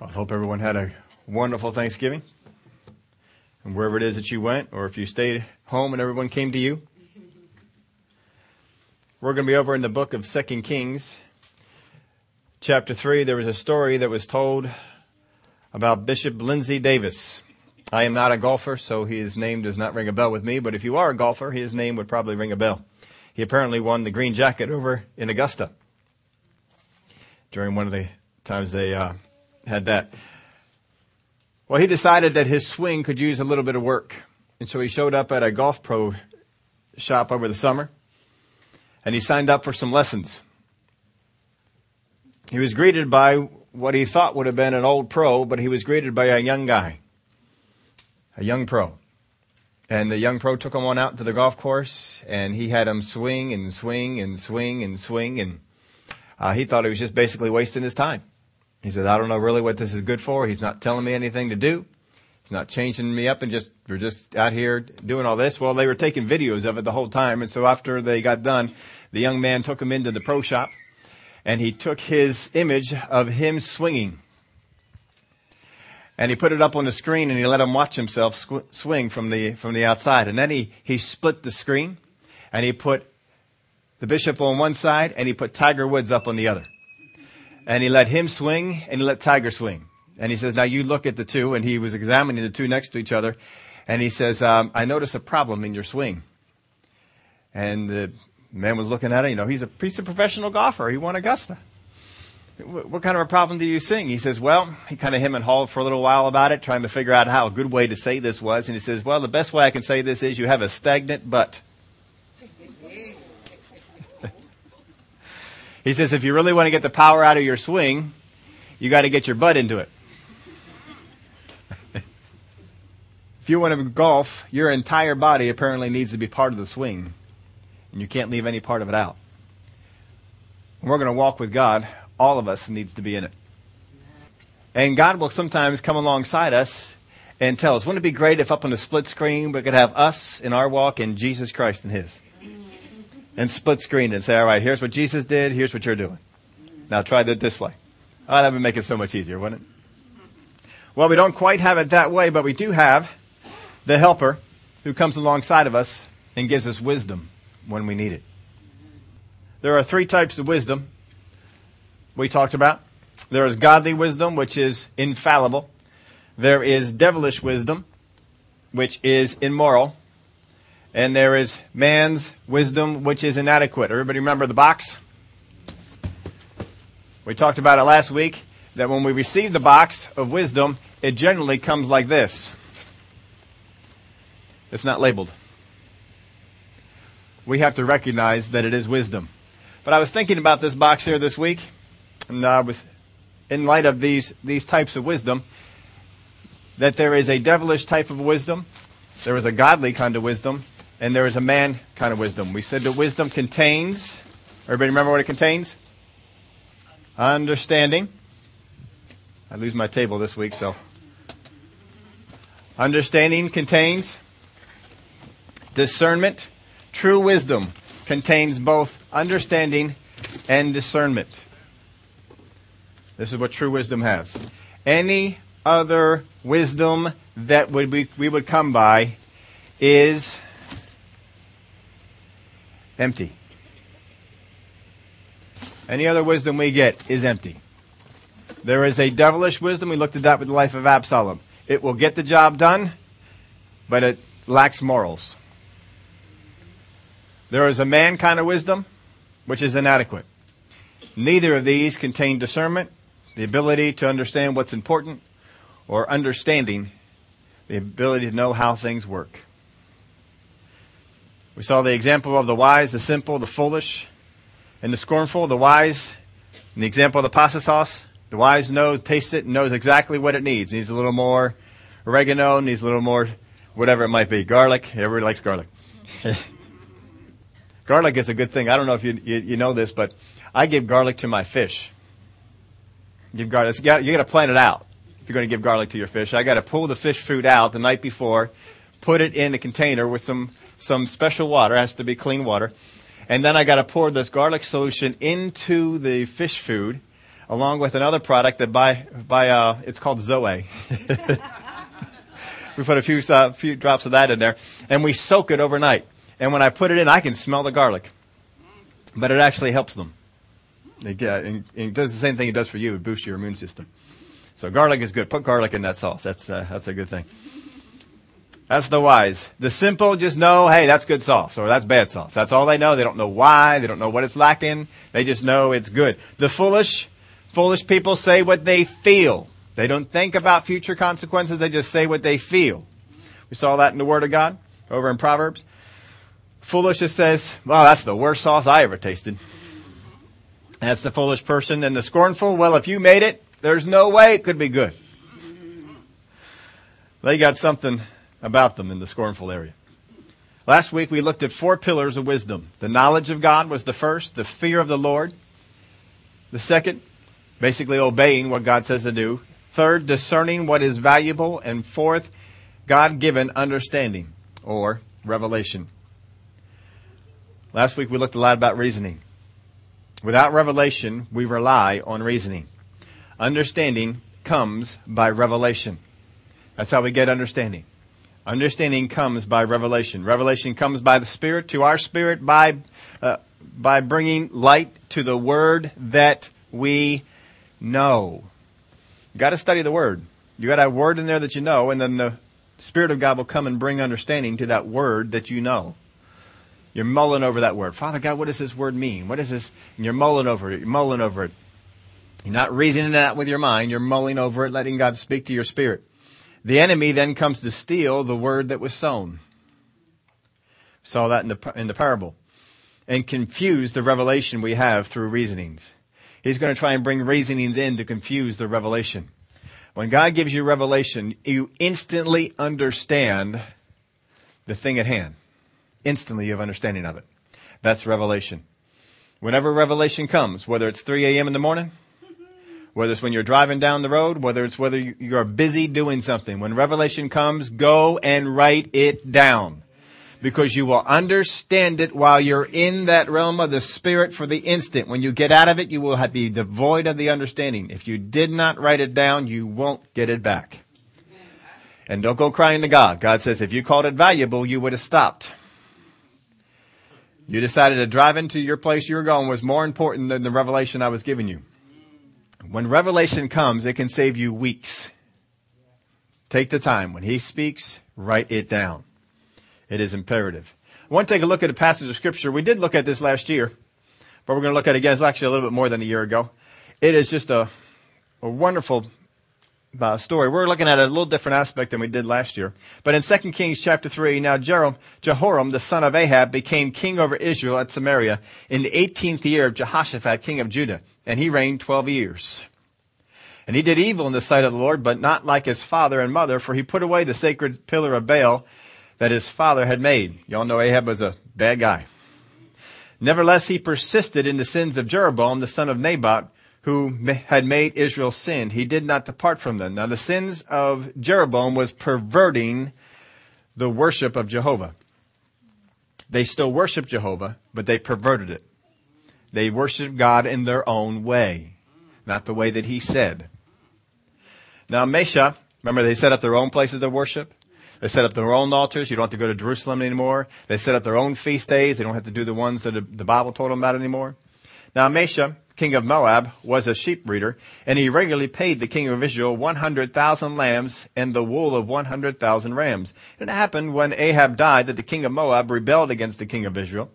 I hope everyone had a wonderful Thanksgiving. And wherever it is that you went, or if you stayed home and everyone came to you. We're going to be over in the book of Second Kings, chapter 3. There was a story that was told about Bishop Lindsey Davis. I am not a golfer, so his name does not ring a bell with me, but if you are a golfer, his name would probably ring a bell. He apparently won the green jacket over in Augusta during one of the times they uh, had that. Well, he decided that his swing could use a little bit of work. And so he showed up at a golf pro shop over the summer and he signed up for some lessons. He was greeted by what he thought would have been an old pro, but he was greeted by a young guy, a young pro. And the young pro took him on out to the golf course and he had him swing and swing and swing and swing and uh, he thought he was just basically wasting his time. He said, I don't know really what this is good for. He's not telling me anything to do. He's not changing me up and just, we're just out here doing all this. Well, they were taking videos of it the whole time. And so after they got done, the young man took him into the pro shop and he took his image of him swinging and he put it up on the screen and he let him watch himself sw- swing from the, from the outside. And then he, he split the screen and he put the bishop on one side and he put Tiger Woods up on the other and he let him swing and he let Tiger swing. And he says, now you look at the two and he was examining the two next to each other and he says, um, I notice a problem in your swing. And the man was looking at it, you know, he's a, he's a professional golfer. He won Augusta. What, what kind of a problem do you sing? He says, well, he kind of him and hawed for a little while about it, trying to figure out how a good way to say this was. And he says, well, the best way I can say this is you have a stagnant butt. He says if you really want to get the power out of your swing, you got to get your butt into it. if you want to golf, your entire body apparently needs to be part of the swing. And you can't leave any part of it out. When we're going to walk with God, all of us needs to be in it. And God will sometimes come alongside us and tell us, wouldn't it be great if up on the split screen we could have us in our walk and Jesus Christ in His? And split screen and say, all right, here's what Jesus did, here's what you're doing. Now try that this way. Oh, that would make it so much easier, wouldn't it? Well, we don't quite have it that way, but we do have the helper who comes alongside of us and gives us wisdom when we need it. There are three types of wisdom we talked about. There is godly wisdom, which is infallible. There is devilish wisdom, which is immoral and there is man's wisdom which is inadequate. Everybody remember the box? We talked about it last week that when we receive the box of wisdom, it generally comes like this. It's not labeled. We have to recognize that it is wisdom. But I was thinking about this box here this week, and I was, in light of these, these types of wisdom, that there is a devilish type of wisdom, there is a godly kind of wisdom, and there is a man kind of wisdom. We said that wisdom contains, everybody remember what it contains? Understanding. I lose my table this week, so. Understanding contains discernment. True wisdom contains both understanding and discernment. This is what true wisdom has. Any other wisdom that would be, we would come by is empty. Any other wisdom we get is empty. There is a devilish wisdom. We looked at that with the life of Absalom. It will get the job done, but it lacks morals. There is a man kind of wisdom, which is inadequate. Neither of these contain discernment, the ability to understand what's important, or understanding the ability to know how things work. We saw the example of the wise, the simple, the foolish, and the scornful. The wise, and the example of the pasta sauce. The wise knows, tastes it, and knows exactly what it needs. It needs a little more oregano, needs a little more whatever it might be. Garlic. Everybody likes garlic. garlic is a good thing. I don't know if you, you, you know this, but I give garlic to my fish. Give garlic. You got, you got to plan it out if you're going to give garlic to your fish. I got to pull the fish food out the night before, put it in a container with some some special water. It has to be clean water. And then I got to pour this garlic solution into the fish food. along with another product that by, by, uh, it's called Zoe. we put a few, uh, few drops of that in there and we soak it overnight. And when I put it in, I can smell the garlic. But it actually helps them. It, uh, it does the same thing it does for you. It boosts your immune system. So garlic is good. Put garlic in that sauce. That's, uh, that's a good thing. That's the wise. The simple just know, hey, that's good sauce or that's bad sauce. That's all they know. They don't know why. They don't know what it's lacking. They just know it's good. The foolish, foolish people say what they feel. They don't think about future consequences. They just say what they feel. We saw that in the Word of God over in Proverbs. Foolish just says, well, that's the worst sauce I ever tasted. That's the foolish person. And the scornful, well, if you made it, there's no way it could be good. They got something about them in the scornful area. Last week we looked at four pillars of wisdom. The knowledge of God was the first, the fear of the Lord. The second, basically obeying what God says to do. Third, discerning what is valuable. And fourth, God given understanding or revelation. Last week we looked a lot about reasoning. Without revelation, we rely on reasoning. Understanding comes by revelation. That's how we get understanding. Understanding comes by revelation. Revelation comes by the Spirit to our spirit by uh, by bringing light to the Word that we know. You got to study the Word. You got to have Word in there that you know, and then the Spirit of God will come and bring understanding to that Word that you know. You're mulling over that Word. Father God, what does this Word mean? What is this? And you're mulling over it. You're mulling over it. You're not reasoning that with your mind. You're mulling over it, letting God speak to your spirit. The enemy then comes to steal the word that was sown. Saw that in the, in the parable. And confuse the revelation we have through reasonings. He's going to try and bring reasonings in to confuse the revelation. When God gives you revelation, you instantly understand the thing at hand. Instantly you have understanding of it. That's revelation. Whenever revelation comes, whether it's 3 a.m. in the morning, whether it's when you're driving down the road, whether it's whether you're busy doing something. When revelation comes, go and write it down. Because you will understand it while you're in that realm of the spirit for the instant. When you get out of it, you will be devoid of the understanding. If you did not write it down, you won't get it back. And don't go crying to God. God says, if you called it valuable, you would have stopped. You decided to drive into your place you were going was more important than the revelation I was giving you. When revelation comes, it can save you weeks. Take the time. When he speaks, write it down. It is imperative. I want to take a look at a passage of scripture. We did look at this last year, but we're going to look at it again. It's actually a little bit more than a year ago. It is just a, a wonderful uh, story. We're looking at a little different aspect than we did last year. But in 2 Kings chapter 3, now Jehoram, Jehoram, the son of Ahab, became king over Israel at Samaria in the 18th year of Jehoshaphat, king of Judah, and he reigned 12 years. And he did evil in the sight of the Lord, but not like his father and mother, for he put away the sacred pillar of Baal that his father had made. Y'all know Ahab was a bad guy. Nevertheless, he persisted in the sins of Jeroboam, the son of Nebat, who had made Israel sin. He did not depart from them. Now the sins of Jeroboam was perverting the worship of Jehovah. They still worship Jehovah, but they perverted it. They worshiped God in their own way, not the way that he said. Now Mesha, remember they set up their own places of worship? They set up their own altars. You don't have to go to Jerusalem anymore. They set up their own feast days. They don't have to do the ones that the Bible told them about anymore. Now Mesha, king of Moab, was a sheep breeder, and he regularly paid the king of Israel 100,000 lambs and the wool of 100,000 rams. And it happened when Ahab died that the king of Moab rebelled against the king of Israel.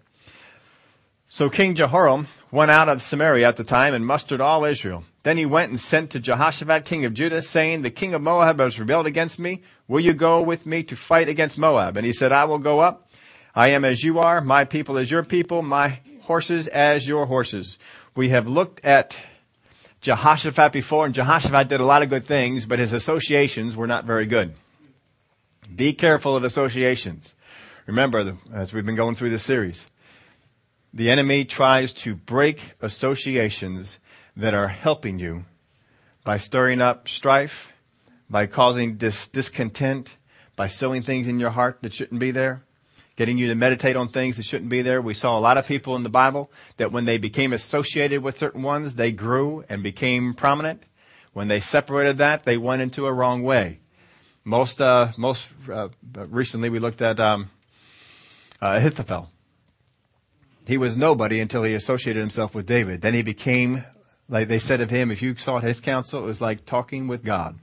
So King Jehoram went out of Samaria at the time and mustered all Israel. Then he went and sent to Jehoshaphat, king of Judah, saying, The king of Moab has rebelled against me. Will you go with me to fight against Moab? And he said, I will go up. I am as you are, my people as your people, my horses as your horses. We have looked at Jehoshaphat before, and Jehoshaphat did a lot of good things, but his associations were not very good. Be careful of associations. Remember, as we've been going through this series, the enemy tries to break associations that are helping you by stirring up strife, by causing dis- discontent, by sowing things in your heart that shouldn't be there. Getting you to meditate on things that shouldn't be there. We saw a lot of people in the Bible that when they became associated with certain ones, they grew and became prominent. When they separated that, they went into a wrong way. Most, uh, most uh, recently, we looked at um, uh, Ahithophel. He was nobody until he associated himself with David. Then he became, like they said of him, if you sought his counsel, it was like talking with God.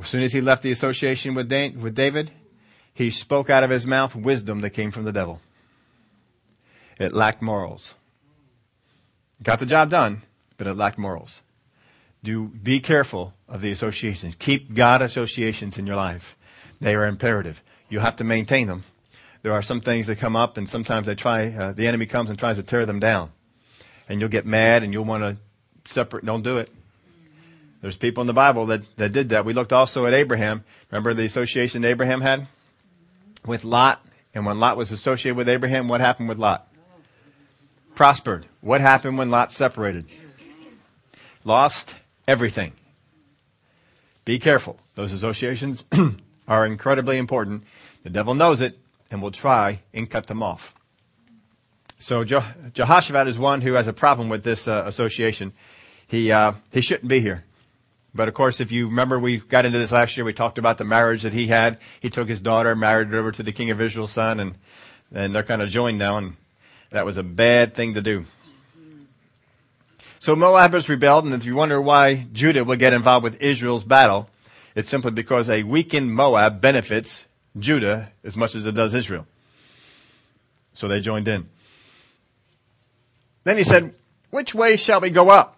As soon as he left the association with, with David, he spoke out of his mouth wisdom that came from the devil. It lacked morals. Got the job done, but it lacked morals. Do be careful of the associations. Keep God associations in your life. They are imperative. You have to maintain them. There are some things that come up, and sometimes they try. Uh, the enemy comes and tries to tear them down, and you'll get mad, and you'll want to separate. Don't do it. There's people in the Bible that, that did that. We looked also at Abraham. Remember the association Abraham had with Lot? And when Lot was associated with Abraham, what happened with Lot? Prospered. What happened when Lot separated? Lost everything. Be careful. Those associations are incredibly important. The devil knows it and will try and cut them off. So Jehoshaphat is one who has a problem with this uh, association. He uh, he shouldn't be here. But of course, if you remember, we got into this last year. We talked about the marriage that he had. He took his daughter, married her over to the king of Israel's son, and and they're kind of joined now. And that was a bad thing to do. So Moab has rebelled, and if you wonder why Judah would get involved with Israel's battle, it's simply because a weakened Moab benefits Judah as much as it does Israel. So they joined in. Then he said, which way shall we go up?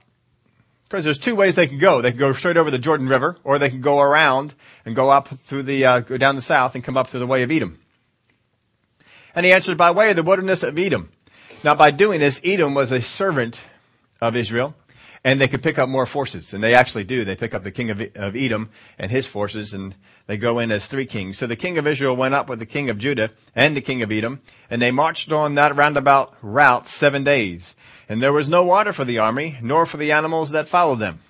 Because there's two ways they could go. They could go straight over the Jordan River, or they could go around and go up through the, uh, go down the south and come up through the way of Edom. And he answered, by way of the wilderness of Edom. Now by doing this, Edom was a servant of Israel, and they could pick up more forces. And they actually do. They pick up the king of, of Edom and his forces, and they go in as three kings. So the king of Israel went up with the king of Judah and the king of Edom, and they marched on that roundabout route seven days. And there was no water for the army, nor for the animals that followed them.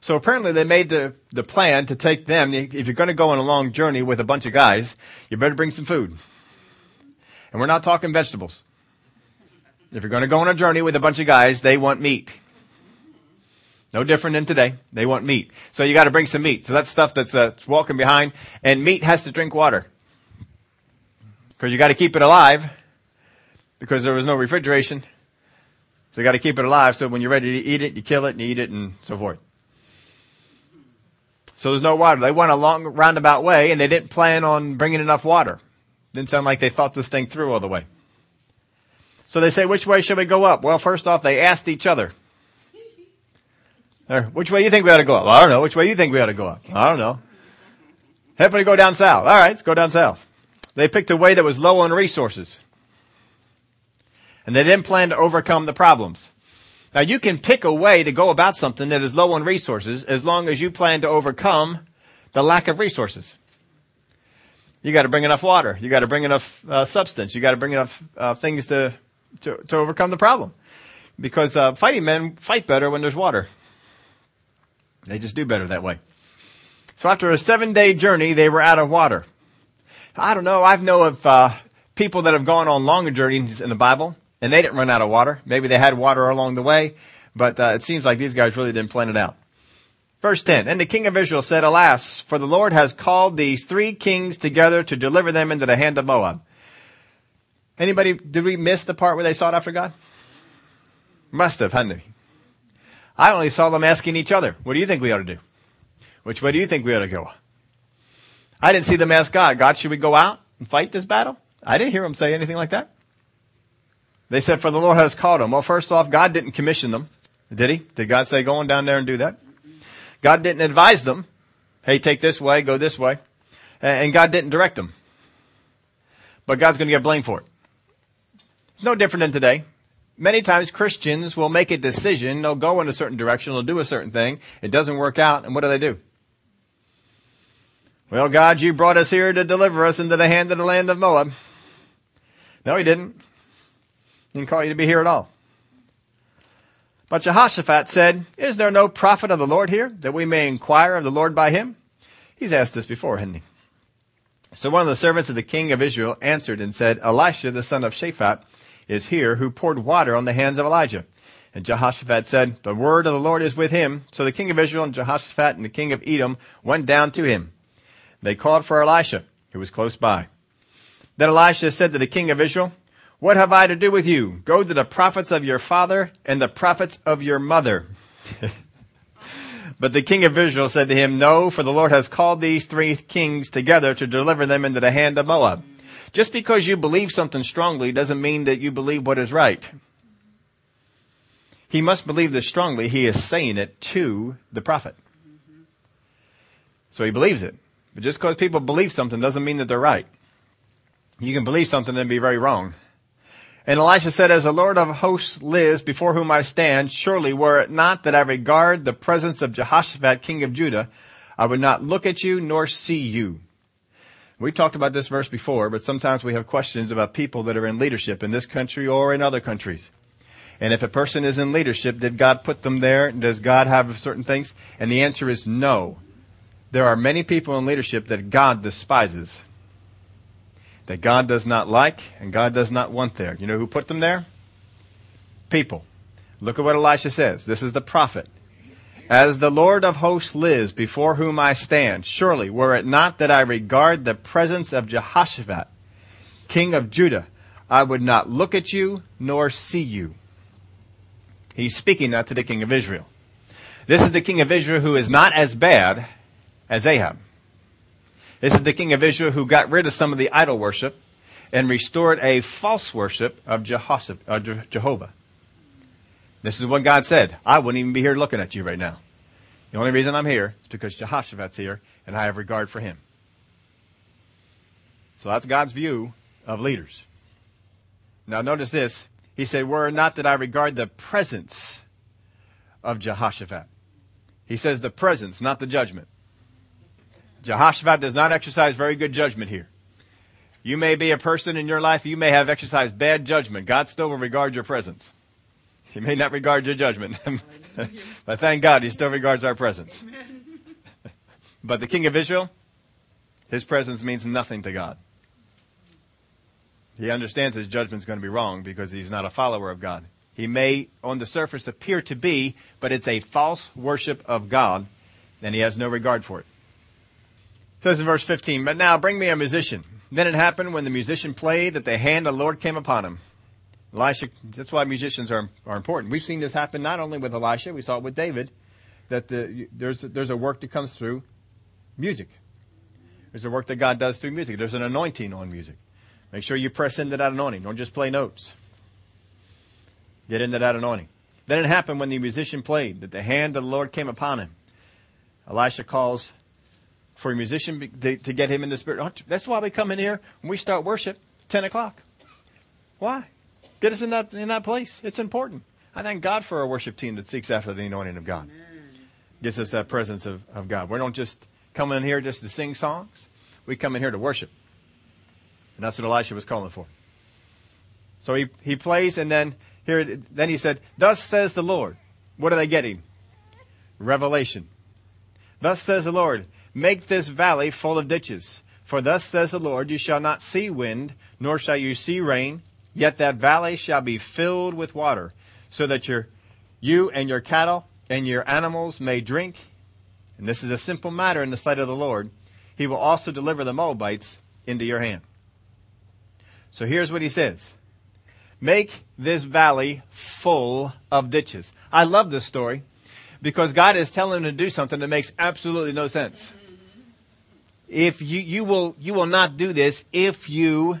So apparently they made the, the plan to take them, if you're going to go on a long journey with a bunch of guys, you better bring some food. And we're not talking vegetables. If you're going to go on a journey with a bunch of guys, they want meat. No different than today. They want meat. So you got to bring some meat. So that's stuff that's uh, walking behind. And meat has to drink water. Because you got to keep it alive. Because there was no refrigeration. So you got to keep it alive. So when you're ready to eat it, you kill it and eat it and so forth. So there's no water. They went a long roundabout way and they didn't plan on bringing enough water. Didn't sound like they thought this thing through all the way. So they say, which way should we go up? Well, first off, they asked each other. Which way you think we ought to go up? Well, I don't know. Which way you think we ought to go up? I don't know. Everybody go down south. All right, let's go down south. They picked a way that was low on resources. And they didn't plan to overcome the problems. Now you can pick a way to go about something that is low on resources as long as you plan to overcome the lack of resources. You got to bring enough water. You got to bring enough uh, substance. You got to bring enough uh, things to, to, to overcome the problem. Because uh, fighting men fight better when there's water. They just do better that way. So after a seven day journey, they were out of water. I don't know. I've know of uh, people that have gone on longer journeys in the Bible and they didn't run out of water. Maybe they had water along the way, but uh, it seems like these guys really didn't plan it out. Verse 10, And the king of Israel said, Alas, for the Lord has called these three kings together to deliver them into the hand of Moab. Anybody, did we miss the part where they sought after God? Must have, hadn't? I only saw them asking each other, what do you think we ought to do? Which way do you think we ought to go? I didn't see them ask God, God, should we go out and fight this battle? I didn't hear them say anything like that. They said, for the Lord has called them. Well, first off, God didn't commission them. Did he? Did God say, go on down there and do that? God didn't advise them. Hey, take this way, go this way. And God didn't direct them. But God's going to get blamed for it. It's no different than today. Many times Christians will make a decision, they'll go in a certain direction, they'll do a certain thing, it doesn't work out, and what do they do? Well, God, you brought us here to deliver us into the hand of the land of Moab. No, he didn't. Didn't call you to be here at all. But Jehoshaphat said, Is there no prophet of the Lord here, that we may inquire of the Lord by him? He's asked this before, hasn't he? So one of the servants of the king of Israel answered and said, Elisha, the son of Shaphat, is here, who poured water on the hands of Elijah. And Jehoshaphat said, The word of the Lord is with him. So the king of Israel and Jehoshaphat and the king of Edom went down to him. They called for Elisha, who was close by. Then Elisha said to the king of Israel, What have I to do with you? Go to the prophets of your father and the prophets of your mother. But the king of Israel said to him, No, for the Lord has called these three kings together to deliver them into the hand of Moab. Just because you believe something strongly doesn't mean that you believe what is right. He must believe this strongly. He is saying it to the prophet. So he believes it. But just because people believe something doesn't mean that they're right. You can believe something and be very wrong. And Elisha said, As the Lord of hosts lives before whom I stand, surely were it not that I regard the presence of Jehoshaphat, king of Judah, I would not look at you nor see you. We talked about this verse before, but sometimes we have questions about people that are in leadership in this country or in other countries. And if a person is in leadership, did God put them there? Does God have certain things? And the answer is no. There are many people in leadership that God despises that God does not like and God does not want there. You know who put them there? People. Look at what Elisha says. This is the prophet. As the Lord of hosts lives before whom I stand, surely were it not that I regard the presence of Jehoshaphat, king of Judah, I would not look at you nor see you. He's speaking now to the king of Israel. This is the king of Israel who is not as bad as Ahab. This is the king of Israel who got rid of some of the idol worship and restored a false worship of Jehovah. This is what God said. I wouldn't even be here looking at you right now. The only reason I'm here is because Jehoshaphat's here and I have regard for him. So that's God's view of leaders. Now notice this. He said, were not that I regard the presence of Jehoshaphat. He says the presence, not the judgment. Jehoshaphat does not exercise very good judgment here. You may be a person in your life, you may have exercised bad judgment. God still will regard your presence. He may not regard your judgment. but thank God he still regards our presence. but the king of Israel, his presence means nothing to God. He understands his judgment is going to be wrong because he's not a follower of God. He may on the surface appear to be, but it's a false worship of God and he has no regard for it says in verse 15, But now bring me a musician. Then it happened when the musician played that the hand of the Lord came upon him. Elisha, that's why musicians are, are important. We've seen this happen not only with Elisha, we saw it with David, that the, there's, there's a work that comes through music. There's a work that God does through music. There's an anointing on music. Make sure you press into that anointing. Don't just play notes. Get into that anointing. Then it happened when the musician played that the hand of the Lord came upon him. Elisha calls for a musician to, to get him in the spirit. That's why we come in here when we start worship, 10 o'clock. Why? Get us in that, in that place. It's important. I thank God for a worship team that seeks after the anointing of God. Amen. Gives us that presence of, of God. We don't just come in here just to sing songs. We come in here to worship. And that's what Elisha was calling for. So he, he plays and then here, then he said, thus says the Lord. What are they getting? Revelation. Thus says the Lord, Make this valley full of ditches. For thus says the Lord, you shall not see wind, nor shall you see rain, yet that valley shall be filled with water, so that your, you and your cattle and your animals may drink. And this is a simple matter in the sight of the Lord. He will also deliver the Moabites into your hand. So here's what he says. Make this valley full of ditches. I love this story because God is telling him to do something that makes absolutely no sense if you, you will, you will not do this if you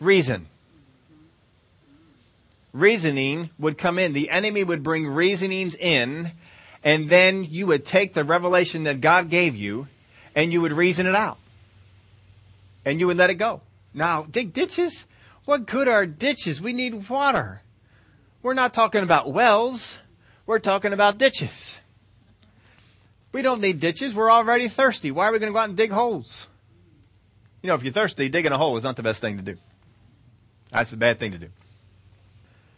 reason. Reasoning would come in. The enemy would bring reasonings in, and then you would take the revelation that God gave you, and you would reason it out. And you would let it go. Now, dig ditches? What good are ditches? We need water. We're not talking about wells. We're talking about ditches. We don't need ditches. We're already thirsty. Why are we going to go out and dig holes? You know, if you're thirsty, digging a hole is not the best thing to do. That's a bad thing to do.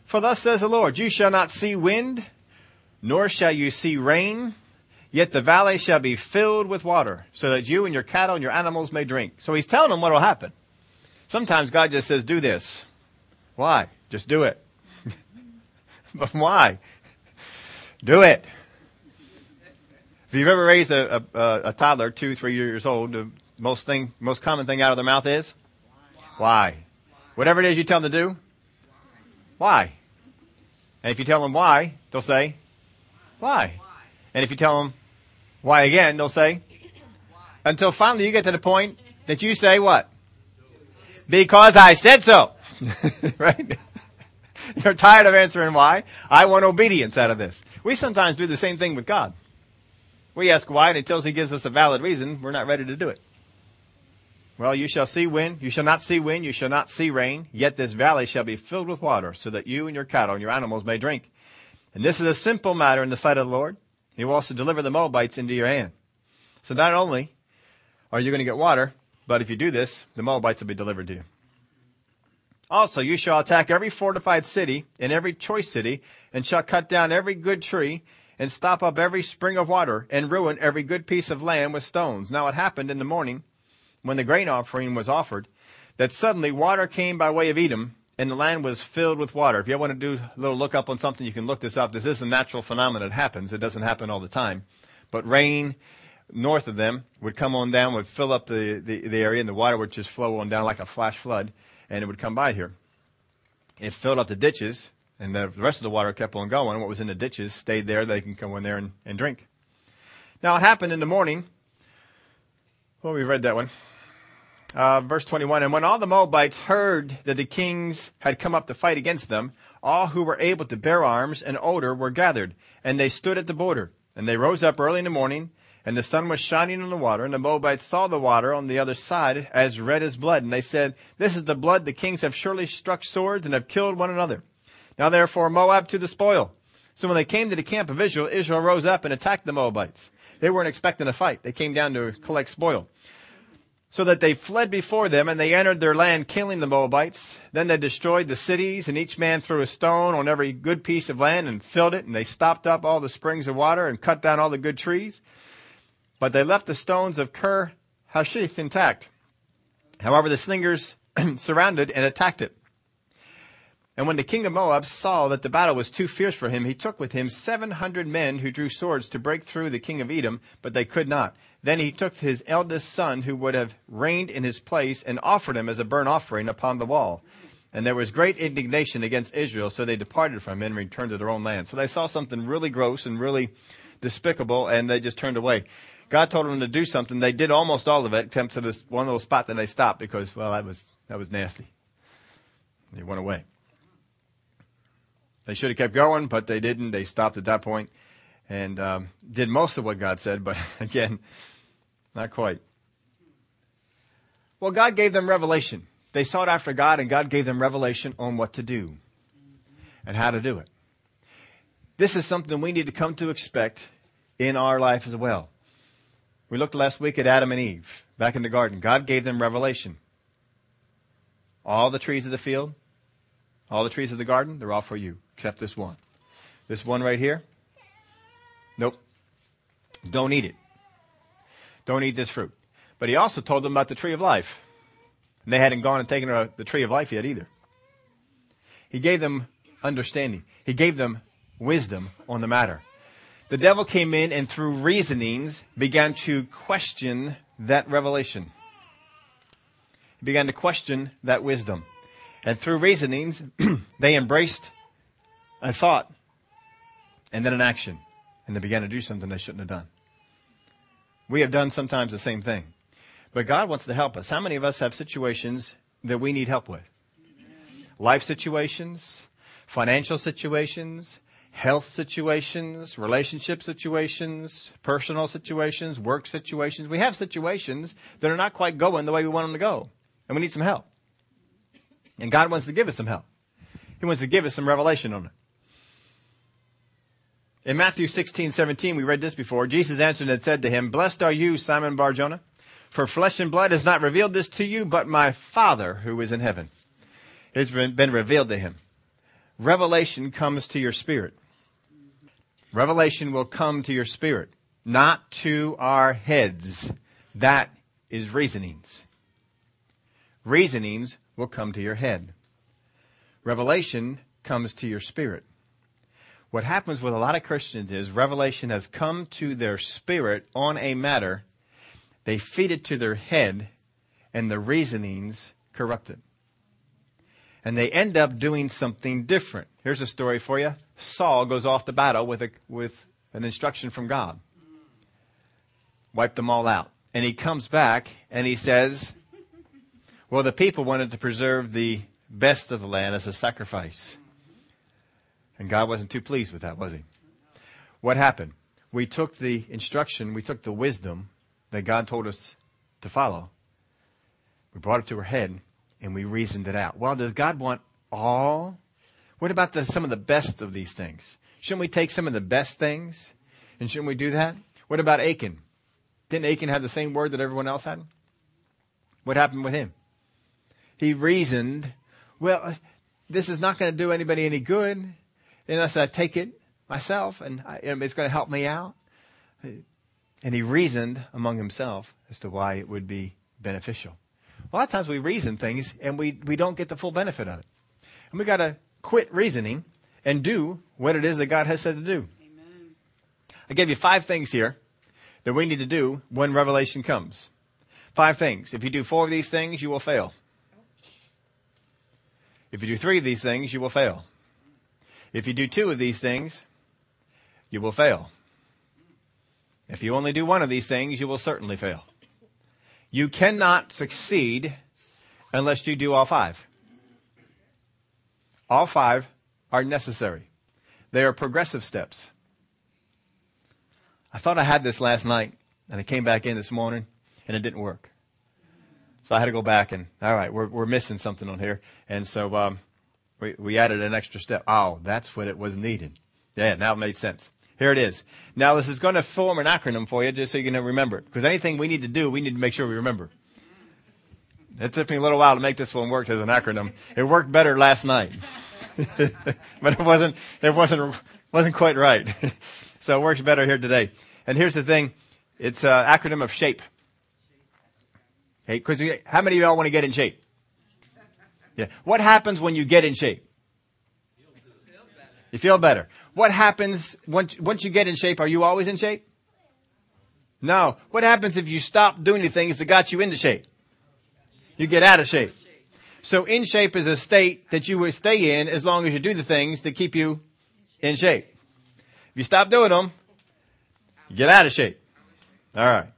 For thus says the Lord, you shall not see wind, nor shall you see rain, Yet the valley shall be filled with water, so that you and your cattle and your animals may drink. So he's telling them what will happen. Sometimes God just says, do this. Why? Just do it. but why? Do it. If you've ever raised a, a, a, toddler, two, three years old, the most thing, most common thing out of their mouth is? Why? why? Whatever it is you tell them to do, why? And if you tell them why, they'll say, why? And if you tell them why again, they'll say, until finally you get to the point that you say what? Because I said so. right? You're tired of answering why. I want obedience out of this. We sometimes do the same thing with God. We ask why and until he gives us a valid reason, we're not ready to do it. Well, you shall see wind, you shall not see wind, you shall not see rain, yet this valley shall be filled with water, so that you and your cattle and your animals may drink. And this is a simple matter in the sight of the Lord. He will also deliver the Moabites into your hand. So not only are you going to get water, but if you do this, the Moabites will be delivered to you. Also, you shall attack every fortified city and every choice city, and shall cut down every good tree, and stop up every spring of water, and ruin every good piece of land with stones. Now it happened in the morning, when the grain offering was offered, that suddenly water came by way of Edom, and the land was filled with water. If you want to do a little look up on something, you can look this up. This is a natural phenomenon that happens. It doesn't happen all the time. But rain north of them would come on down, would fill up the, the, the area, and the water would just flow on down like a flash flood, and it would come by here. It filled up the ditches, and the rest of the water kept on going. What was in the ditches stayed there. They can come in there and, and drink. Now it happened in the morning. Well, we've read that one uh, verse 21, and when all the Moabites heard that the kings had come up to fight against them, all who were able to bear arms and older were gathered, and they stood at the border. And they rose up early in the morning, and the sun was shining on the water, and the Moabites saw the water on the other side as red as blood. And they said, This is the blood the kings have surely struck swords and have killed one another. Now therefore Moab to the spoil. So when they came to the camp of Israel, Israel rose up and attacked the Moabites. They weren't expecting a fight. They came down to collect spoil so that they fled before them and they entered their land killing the Moabites. Then they destroyed the cities and each man threw a stone on every good piece of land and filled it and they stopped up all the springs of water and cut down all the good trees. But they left the stones of Ker Hashith intact. However, the slingers surrounded and attacked it. And when the king of Moab saw that the battle was too fierce for him, he took with him seven hundred men who drew swords to break through the king of Edom, but they could not. Then he took his eldest son, who would have reigned in his place, and offered him as a burnt offering upon the wall. And there was great indignation against Israel, so they departed from him and returned to their own land. So they saw something really gross and really despicable, and they just turned away. God told them to do something. They did almost all of it, except for this one little spot. Then they stopped because, well, that was that was nasty. They went away. They should have kept going, but they didn't. They stopped at that point and um, did most of what God said, but again, not quite. Well, God gave them revelation. They sought after God, and God gave them revelation on what to do and how to do it. This is something we need to come to expect in our life as well. We looked last week at Adam and Eve back in the garden. God gave them revelation. All the trees of the field, all the trees of the garden, they're all for you except this one. This one right here? Nope. Don't eat it. Don't eat this fruit. But he also told them about the tree of life. And they hadn't gone and taken the tree of life yet either. He gave them understanding. He gave them wisdom on the matter. The devil came in and through reasonings began to question that revelation. He began to question that wisdom. And through reasonings, they embraced a thought, and then an action, and they began to do something they shouldn't have done. We have done sometimes the same thing. But God wants to help us. How many of us have situations that we need help with? Life situations, financial situations, health situations, relationship situations, personal situations, work situations. We have situations that are not quite going the way we want them to go. And we need some help. And God wants to give us some help. He wants to give us some revelation on it. In Matthew 16, 17, we read this before. Jesus answered and said to him, Blessed are you, Simon Barjona, for flesh and blood has not revealed this to you, but my Father who is in heaven. It's been revealed to him. Revelation comes to your spirit. Revelation will come to your spirit. not to our heads. That is reasonings. Reasonings will come to your head. Revelation comes to your spirit. What happens with a lot of Christians is revelation has come to their spirit on a matter. They feed it to their head and the reasonings corrupt it. And they end up doing something different. Here's a story for you. Saul goes off to battle with a, with an instruction from God. Wipe them all out. And he comes back and he says, well, the people wanted to preserve the best of the land as a sacrifice. And God wasn't too pleased with that, was he? What happened? We took the instruction, we took the wisdom that God told us to follow. We brought it to our head and we reasoned it out. Well, does God want all? What about the, some of the best of these things? Shouldn't we take some of the best things? And shouldn't we do that? What about Achan? Didn't Achan have the same word that everyone else had? What happened with him? He reasoned, well, this is not going to do anybody any good unless I said I take it myself and, I, it's going to help me out. And he reasoned among himself as to why it would be beneficial. A lot of times we reason things and we, we don't get the full benefit of it. And we got to quit reasoning and do what it is that God has said to do. Amen. I gave you five things here that we need to do when revelation comes. Five things. If you do four of these things, you will fail. If you do three of these things, you will fail. If you do two of these things, you will fail. If you only do one of these things, you will certainly fail. You cannot succeed unless you do all five. All five are necessary. They are progressive steps. I thought I had this last night, and I came back in this morning, and it didn't work. So I had to go back and, all right, we're, we're missing something on here. And so, um, we, we added an extra step. Oh, that's what it was needed. Yeah, now it made sense. Here it is. Now this is going to form an acronym for you just so you can remember it. Because anything we need to do, we need to make sure we remember. It took me a little while to make this one work as an acronym. It worked better last night. but it wasn't, it wasn't, wasn't quite right. so it works better here today. And here's the thing. It's an acronym of SHAPE. Hey, cause how many of y'all want to get in shape? Yeah. What happens when you get in shape? You feel better. What happens once, once you get in shape? Are you always in shape? No. What happens if you stop doing the things that got you into shape? You get out of shape. So in shape is a state that you will stay in as long as you do the things that keep you in shape. If you stop doing them, you get out of shape. All right.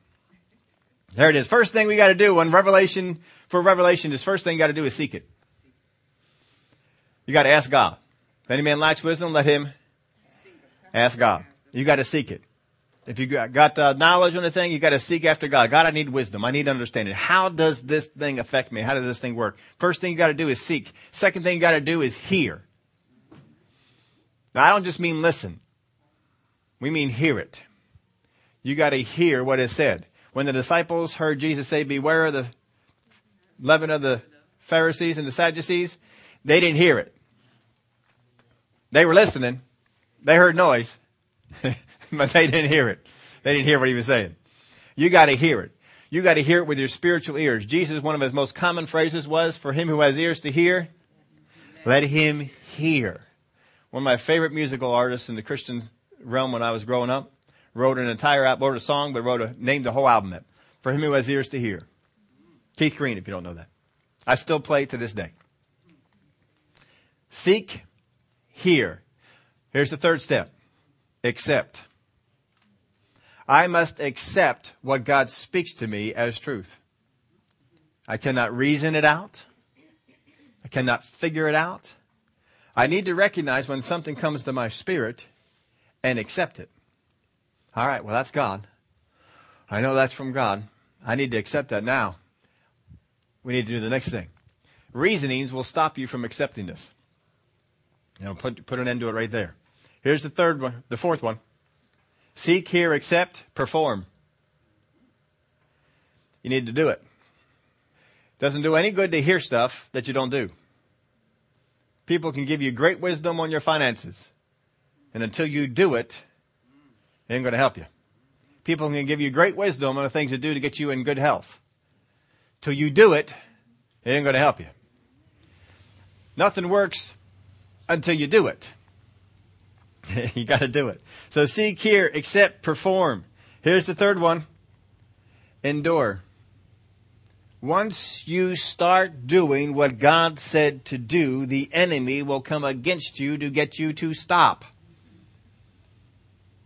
There it is. First thing we got to do when revelation, for revelation, is first thing you got to do is seek it. You got to ask God. If any man lacks wisdom, let him ask God. You got to seek it. If you got uh, knowledge on the thing, you got to seek after God. God, I need wisdom. I need understanding. How does this thing affect me? How does this thing work? First thing you got to do is seek. Second thing you got to do is hear. Now, I don't just mean listen. We mean hear it. You got to hear what is said. When the disciples heard Jesus say, beware of the leaven of the Pharisees and the Sadducees, they didn't hear it. They were listening. They heard noise, but they didn't hear it. They didn't hear what he was saying. You got to hear it. You got to hear it with your spiritual ears. Jesus, one of his most common phrases was, for him who has ears to hear, let him hear. One of my favorite musical artists in the Christian realm when I was growing up wrote an entire, wrote a song, but wrote a, named the whole album it. For him who has ears to hear. Keith Green, if you don't know that. I still play to this day. Seek, hear. Here's the third step. Accept. I must accept what God speaks to me as truth. I cannot reason it out. I cannot figure it out. I need to recognize when something comes to my spirit and accept it. All right, well, that's God. I know that's from God. I need to accept that now. We need to do the next thing. Reasonings will stop you from accepting this. You know, put, put an end to it right there. Here's the third one, the fourth one. Seek, hear, accept, perform. You need to do it. Doesn't do any good to hear stuff that you don't do. People can give you great wisdom on your finances. And until you do it, it ain't going to help you. People can give you great wisdom on the things to do to get you in good health. Till you do it, it ain't going to help you. Nothing works until you do it. you got to do it. So seek, hear, accept, perform. Here's the third one. Endure. Once you start doing what God said to do, the enemy will come against you to get you to stop.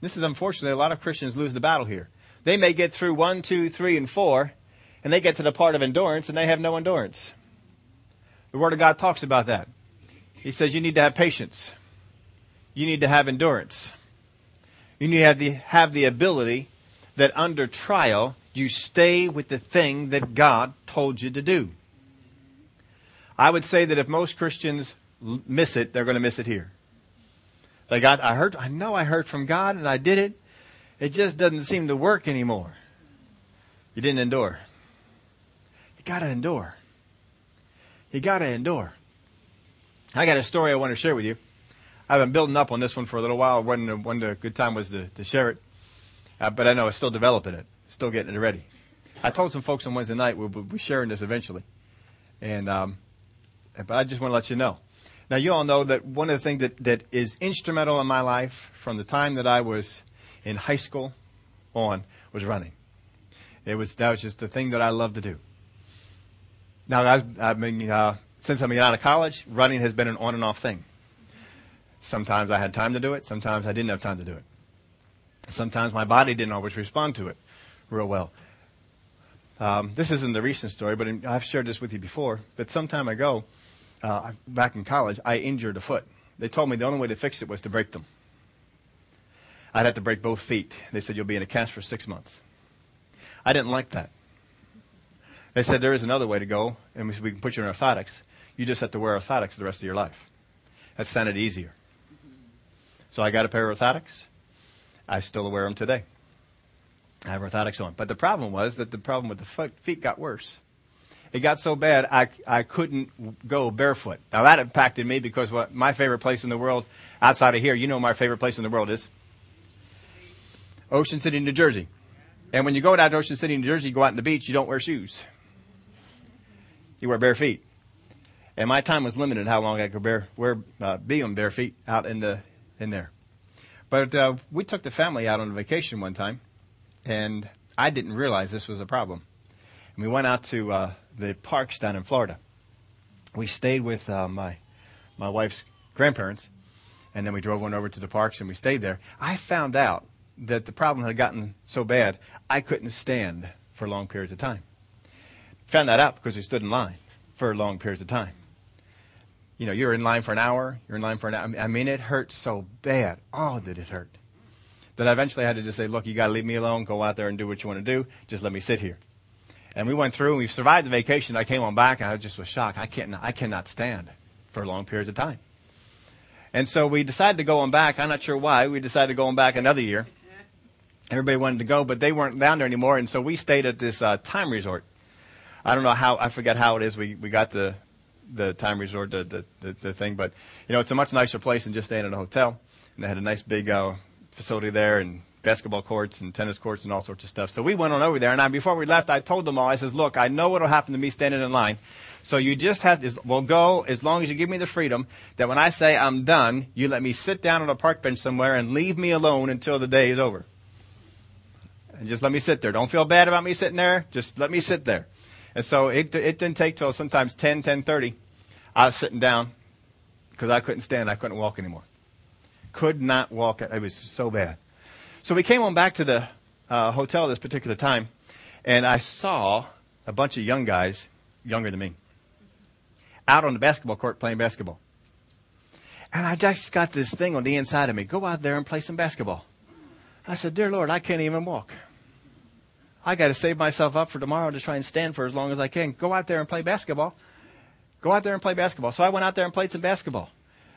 This is unfortunately a lot of Christians lose the battle here. They may get through one, two, three, and four, and they get to the part of endurance and they have no endurance. The Word of God talks about that. He says you need to have patience. You need to have endurance. You need to have the, have the ability that under trial you stay with the thing that God told you to do. I would say that if most Christians miss it, they're going to miss it here. Like I, I heard, I know I heard from God and I did it. It just doesn't seem to work anymore. You didn't endure. You got to endure. You got to endure. I got a story I want to share with you. I've been building up on this one for a little while. When when the good time was to, to share it, uh, but I know I'm still developing it, still getting it ready. I told some folks on Wednesday night we'll be sharing this eventually, and um, but I just want to let you know. Now you all know that one of the things that, that is instrumental in my life from the time that I was in high school on was running. It was that was just the thing that I loved to do. Now I, I mean, uh, since I'm out of college, running has been an on and off thing. Sometimes I had time to do it. Sometimes I didn't have time to do it. Sometimes my body didn't always respond to it real well. Um, this isn't the recent story, but in, I've shared this with you before. But some time ago, uh, back in college, I injured a foot. They told me the only way to fix it was to break them. I'd have to break both feet. They said you'll be in a cast for six months. I didn't like that. They said there is another way to go, and we can put you in orthotics. You just have to wear orthotics the rest of your life. That sounded easier. So I got a pair of orthotics. I still wear them today. I have orthotics on. But the problem was that the problem with the feet got worse. It got so bad I, I couldn't go barefoot. Now that impacted me because what my favorite place in the world outside of here, you know my favorite place in the world is? Ocean City, New Jersey. And when you go down to Ocean City, New Jersey, you go out on the beach, you don't wear shoes. You wear bare feet. And my time was limited how long I could bear, wear, uh, be on bare feet out in the, in there. But, uh, we took the family out on a vacation one time and I didn't realize this was a problem. And we went out to, uh, the parks down in Florida. We stayed with, uh, my, my wife's grandparents and then we drove on over to the parks and we stayed there. I found out that the problem had gotten so bad I couldn't stand for long periods of time. Found that out because we stood in line for long periods of time you know, you're in line for an hour, you're in line for an hour. I mean, it hurt so bad. Oh, did it hurt. That I eventually had to just say, look, you got to leave me alone. Go out there and do what you want to do. Just let me sit here. And we went through and we survived the vacation. I came on back and I just was shocked. I can't, I cannot stand for long periods of time. And so we decided to go on back. I'm not sure why. We decided to go on back another year. Everybody wanted to go, but they weren't down there anymore. And so we stayed at this uh, time resort. I don't know how, I forget how it is. We, we got the, the time resort, the, the, the, the, thing. But, you know, it's a much nicer place than just staying at a hotel. And they had a nice big uh, facility there and basketball courts and tennis courts and all sorts of stuff. So we went on over there. And I, before we left, I told them all, I says, look, I know what will happen to me standing in line. So you just have to, we'll go as long as you give me the freedom that when I say I'm done, you let me sit down on a park bench somewhere and leave me alone until the day is over. And just let me sit there. Don't feel bad about me sitting there. Just let me sit there. And so it, it didn't take till sometimes 10, 10.30. I was sitting down because I couldn't stand. I couldn't walk anymore. Could not walk. It was so bad. So we came on back to the uh, hotel this particular time, and I saw a bunch of young guys, younger than me, out on the basketball court playing basketball. And I just got this thing on the inside of me. Go out there and play some basketball. I said, Dear Lord, I can't even walk. I got to save myself up for tomorrow to try and stand for as long as I can. Go out there and play basketball. Go out there and play basketball. So I went out there and played some basketball.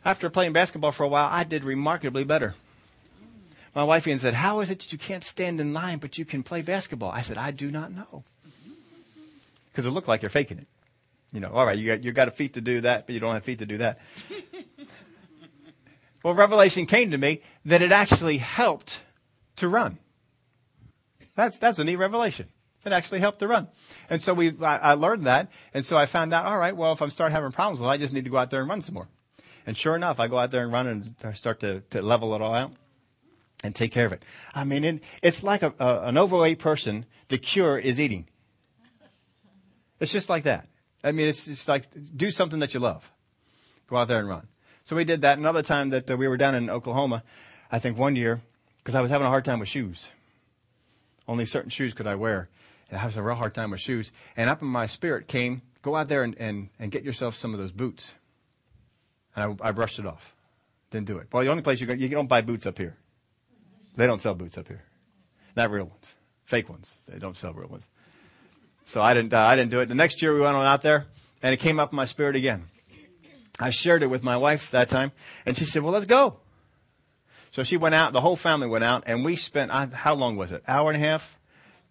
After playing basketball for a while, I did remarkably better. My wife even said, How is it that you can't stand in line but you can play basketball? I said, I do not know. Because it looked like you're faking it. You know, all right, you got, you got a feet to do that, but you don't have feet to do that. well, revelation came to me that it actually helped to run. That's, that's a neat revelation. It actually helped to run. And so we, I, I learned that. And so I found out, all right, well, if I'm starting having problems, well, I just need to go out there and run some more. And sure enough, I go out there and run and start to, to level it all out and take care of it. I mean, it, it's like a, a, an overweight person. The cure is eating. It's just like that. I mean, it's just like do something that you love. Go out there and run. So we did that. Another time that uh, we were down in Oklahoma, I think one year, because I was having a hard time with shoes. Only certain shoes could I wear. And I having a real hard time with shoes. And up in my spirit came, go out there and, and, and get yourself some of those boots. And I, I brushed it off. Didn't do it. Well, the only place you go, you don't buy boots up here. They don't sell boots up here. Not real ones. Fake ones. They don't sell real ones. So I didn't, uh, I didn't do it. The next year we went on out there and it came up in my spirit again. I shared it with my wife that time and she said, well, let's go. So she went out, the whole family went out and we spent, how long was it? Hour and a half?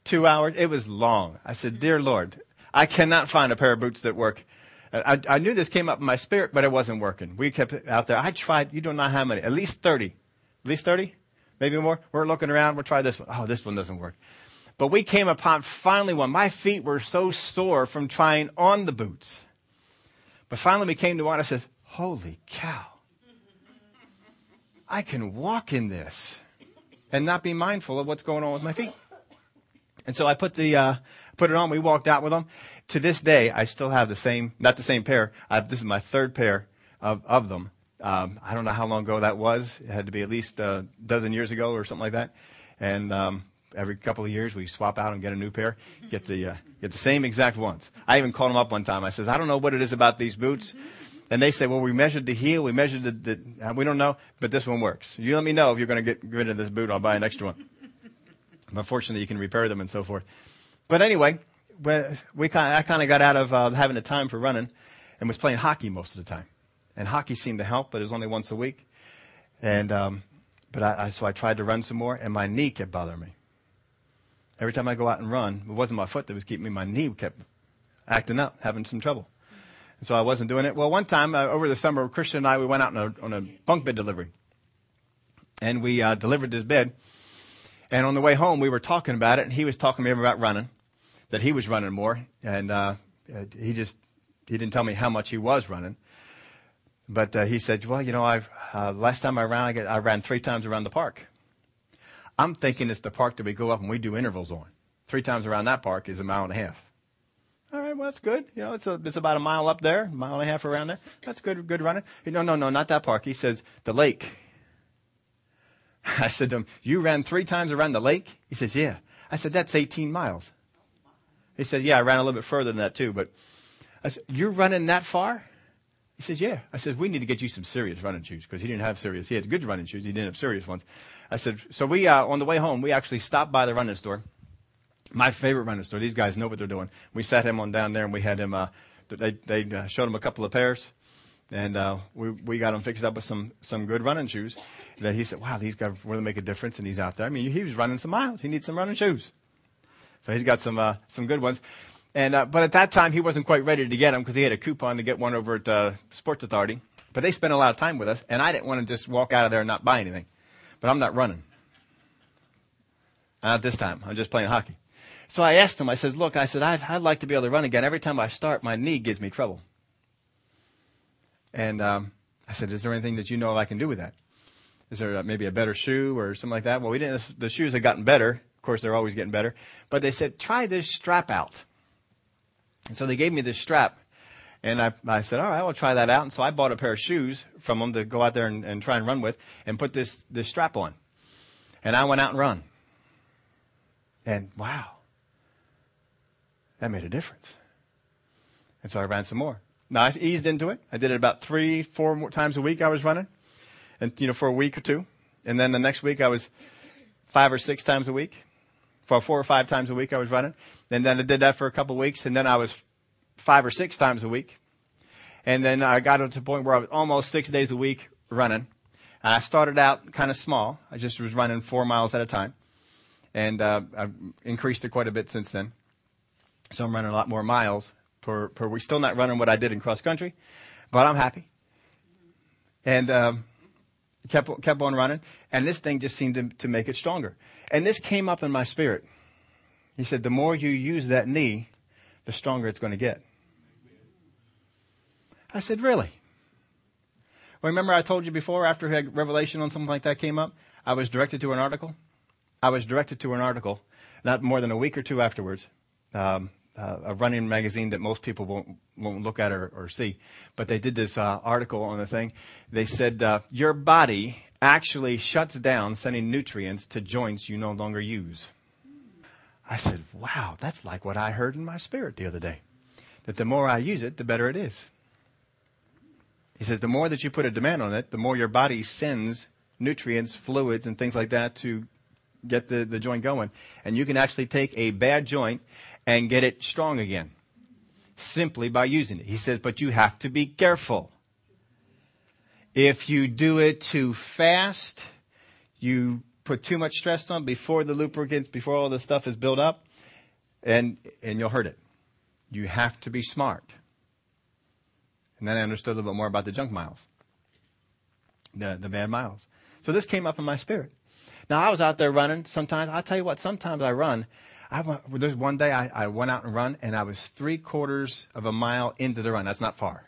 Two hours? It was long. I said, dear Lord, I cannot find a pair of boots that work. I, I knew this came up in my spirit, but it wasn't working. We kept it out there. I tried, you don't know how many, at least 30. At least 30? Maybe more? We're looking around, we'll try this one. Oh, this one doesn't work. But we came upon finally one. My feet were so sore from trying on the boots. But finally we came to one. I said, holy cow. I can walk in this and not be mindful of what's going on with my feet. And so I put the, uh, put it on. We walked out with them. To this day, I still have the same, not the same pair. Have, this is my third pair of, of them. Um, I don't know how long ago that was. It had to be at least a dozen years ago or something like that. And um, every couple of years we swap out and get a new pair, get the uh, get the same exact ones. I even called them up one time. I says, I don't know what it is about these boots. And they say, well, we measured the heel, we measured the, the we don't know, but this one works. You let me know if you're going to get rid of this boot. I'll buy an extra one. But fortunately, you can repair them and so forth. But anyway, we kind I kind of got out of uh, having the time for running and was playing hockey most of the time. And hockey seemed to help, but it was only once a week. And um, but I, I so I tried to run some more, and my knee kept bothering me. Every time I go out and run, it wasn't my foot that was keeping me. My knee kept acting up, having some trouble. And so I wasn't doing it. Well, one time uh, over the summer, Christian and I, we went out on a, on a bunk bed delivery. And we uh, delivered this bed. And on the way home, we were talking about it, and he was talking to me about running, that he was running more. And uh, he just, he didn't tell me how much he was running. But uh, he said, well, you know, I've, uh, last time I ran, I, I ran three times around the park. I'm thinking it's the park that we go up and we do intervals on. Three times around that park is a mile and a half. All right, well that's good. You know, it's a, it's about a mile up there, mile and a half around there. That's good, good running. No, no, no, not that park. He says the lake. I said to him, "You ran three times around the lake?" He says, "Yeah." I said, "That's 18 miles." He said, "Yeah, I ran a little bit further than that too." But I said, "You're running that far?" He says, "Yeah." I said, "We need to get you some serious running shoes because he didn't have serious. He had good running shoes. He didn't have serious ones." I said, so we, uh, on the way home, we actually stopped by the running store. My favorite running store. These guys know what they're doing. We sat him on down there and we had him, uh, they, they uh, showed him a couple of pairs and, uh, we, we got him fixed up with some, some good running shoes that he said, wow, these guys really make a difference and he's out there. I mean, he was running some miles. He needs some running shoes. So he's got some, uh, some good ones. And, uh, but at that time, he wasn't quite ready to get them because he had a coupon to get one over at, uh, Sports Authority. But they spent a lot of time with us and I didn't want to just walk out of there and not buy anything but I'm not running. Not this time. I'm just playing hockey. So I asked him, I says, look, I said, I'd, I'd like to be able to run again. Every time I start, my knee gives me trouble. And um, I said, is there anything that you know I can do with that? Is there uh, maybe a better shoe or something like that? Well, we didn't, the shoes had gotten better. Of course, they're always getting better. But they said, try this strap out. And so they gave me this strap. And I, I said, all right, I'll try that out. And so I bought a pair of shoes from them to go out there and, and try and run with and put this, this strap on. And I went out and run. And wow, that made a difference. And so I ran some more. Now I eased into it. I did it about three, four more times a week I was running. And, you know, for a week or two. And then the next week I was five or six times a week. For four or five times a week I was running. And then I did that for a couple of weeks. And then I was five or six times a week. And then I got to the point where I was almost six days a week running. And I started out kind of small. I just was running four miles at a time. And uh, I've increased it quite a bit since then. So I'm running a lot more miles per, per week. Still not running what I did in cross country, but I'm happy. And um, kept kept on running, and this thing just seemed to, to make it stronger. And this came up in my spirit. He said, the more you use that knee, the stronger it's going to get. I said, really? Well, remember I told you before, after a Revelation on something like that came up, I was directed to an article. I was directed to an article, not more than a week or two afterwards, um, uh, a running magazine that most people won't won't look at or, or see, but they did this uh, article on the thing. They said uh, your body actually shuts down sending nutrients to joints you no longer use. I said, "Wow, that's like what I heard in my spirit the other day. That the more I use it, the better it is." He says the more that you put a demand on it, the more your body sends nutrients, fluids, and things like that to get the, the joint going. And you can actually take a bad joint and get it strong again simply by using it. He says, but you have to be careful. If you do it too fast, you put too much stress on before the lubricants, before all the stuff is built up, and, and you'll hurt it. You have to be smart. And then I understood a little bit more about the junk miles, the, the bad miles. So this came up in my spirit. Now I was out there running. Sometimes I'll tell you what. Sometimes I run. I went, there's one day I, I went out and run, and I was three quarters of a mile into the run. That's not far.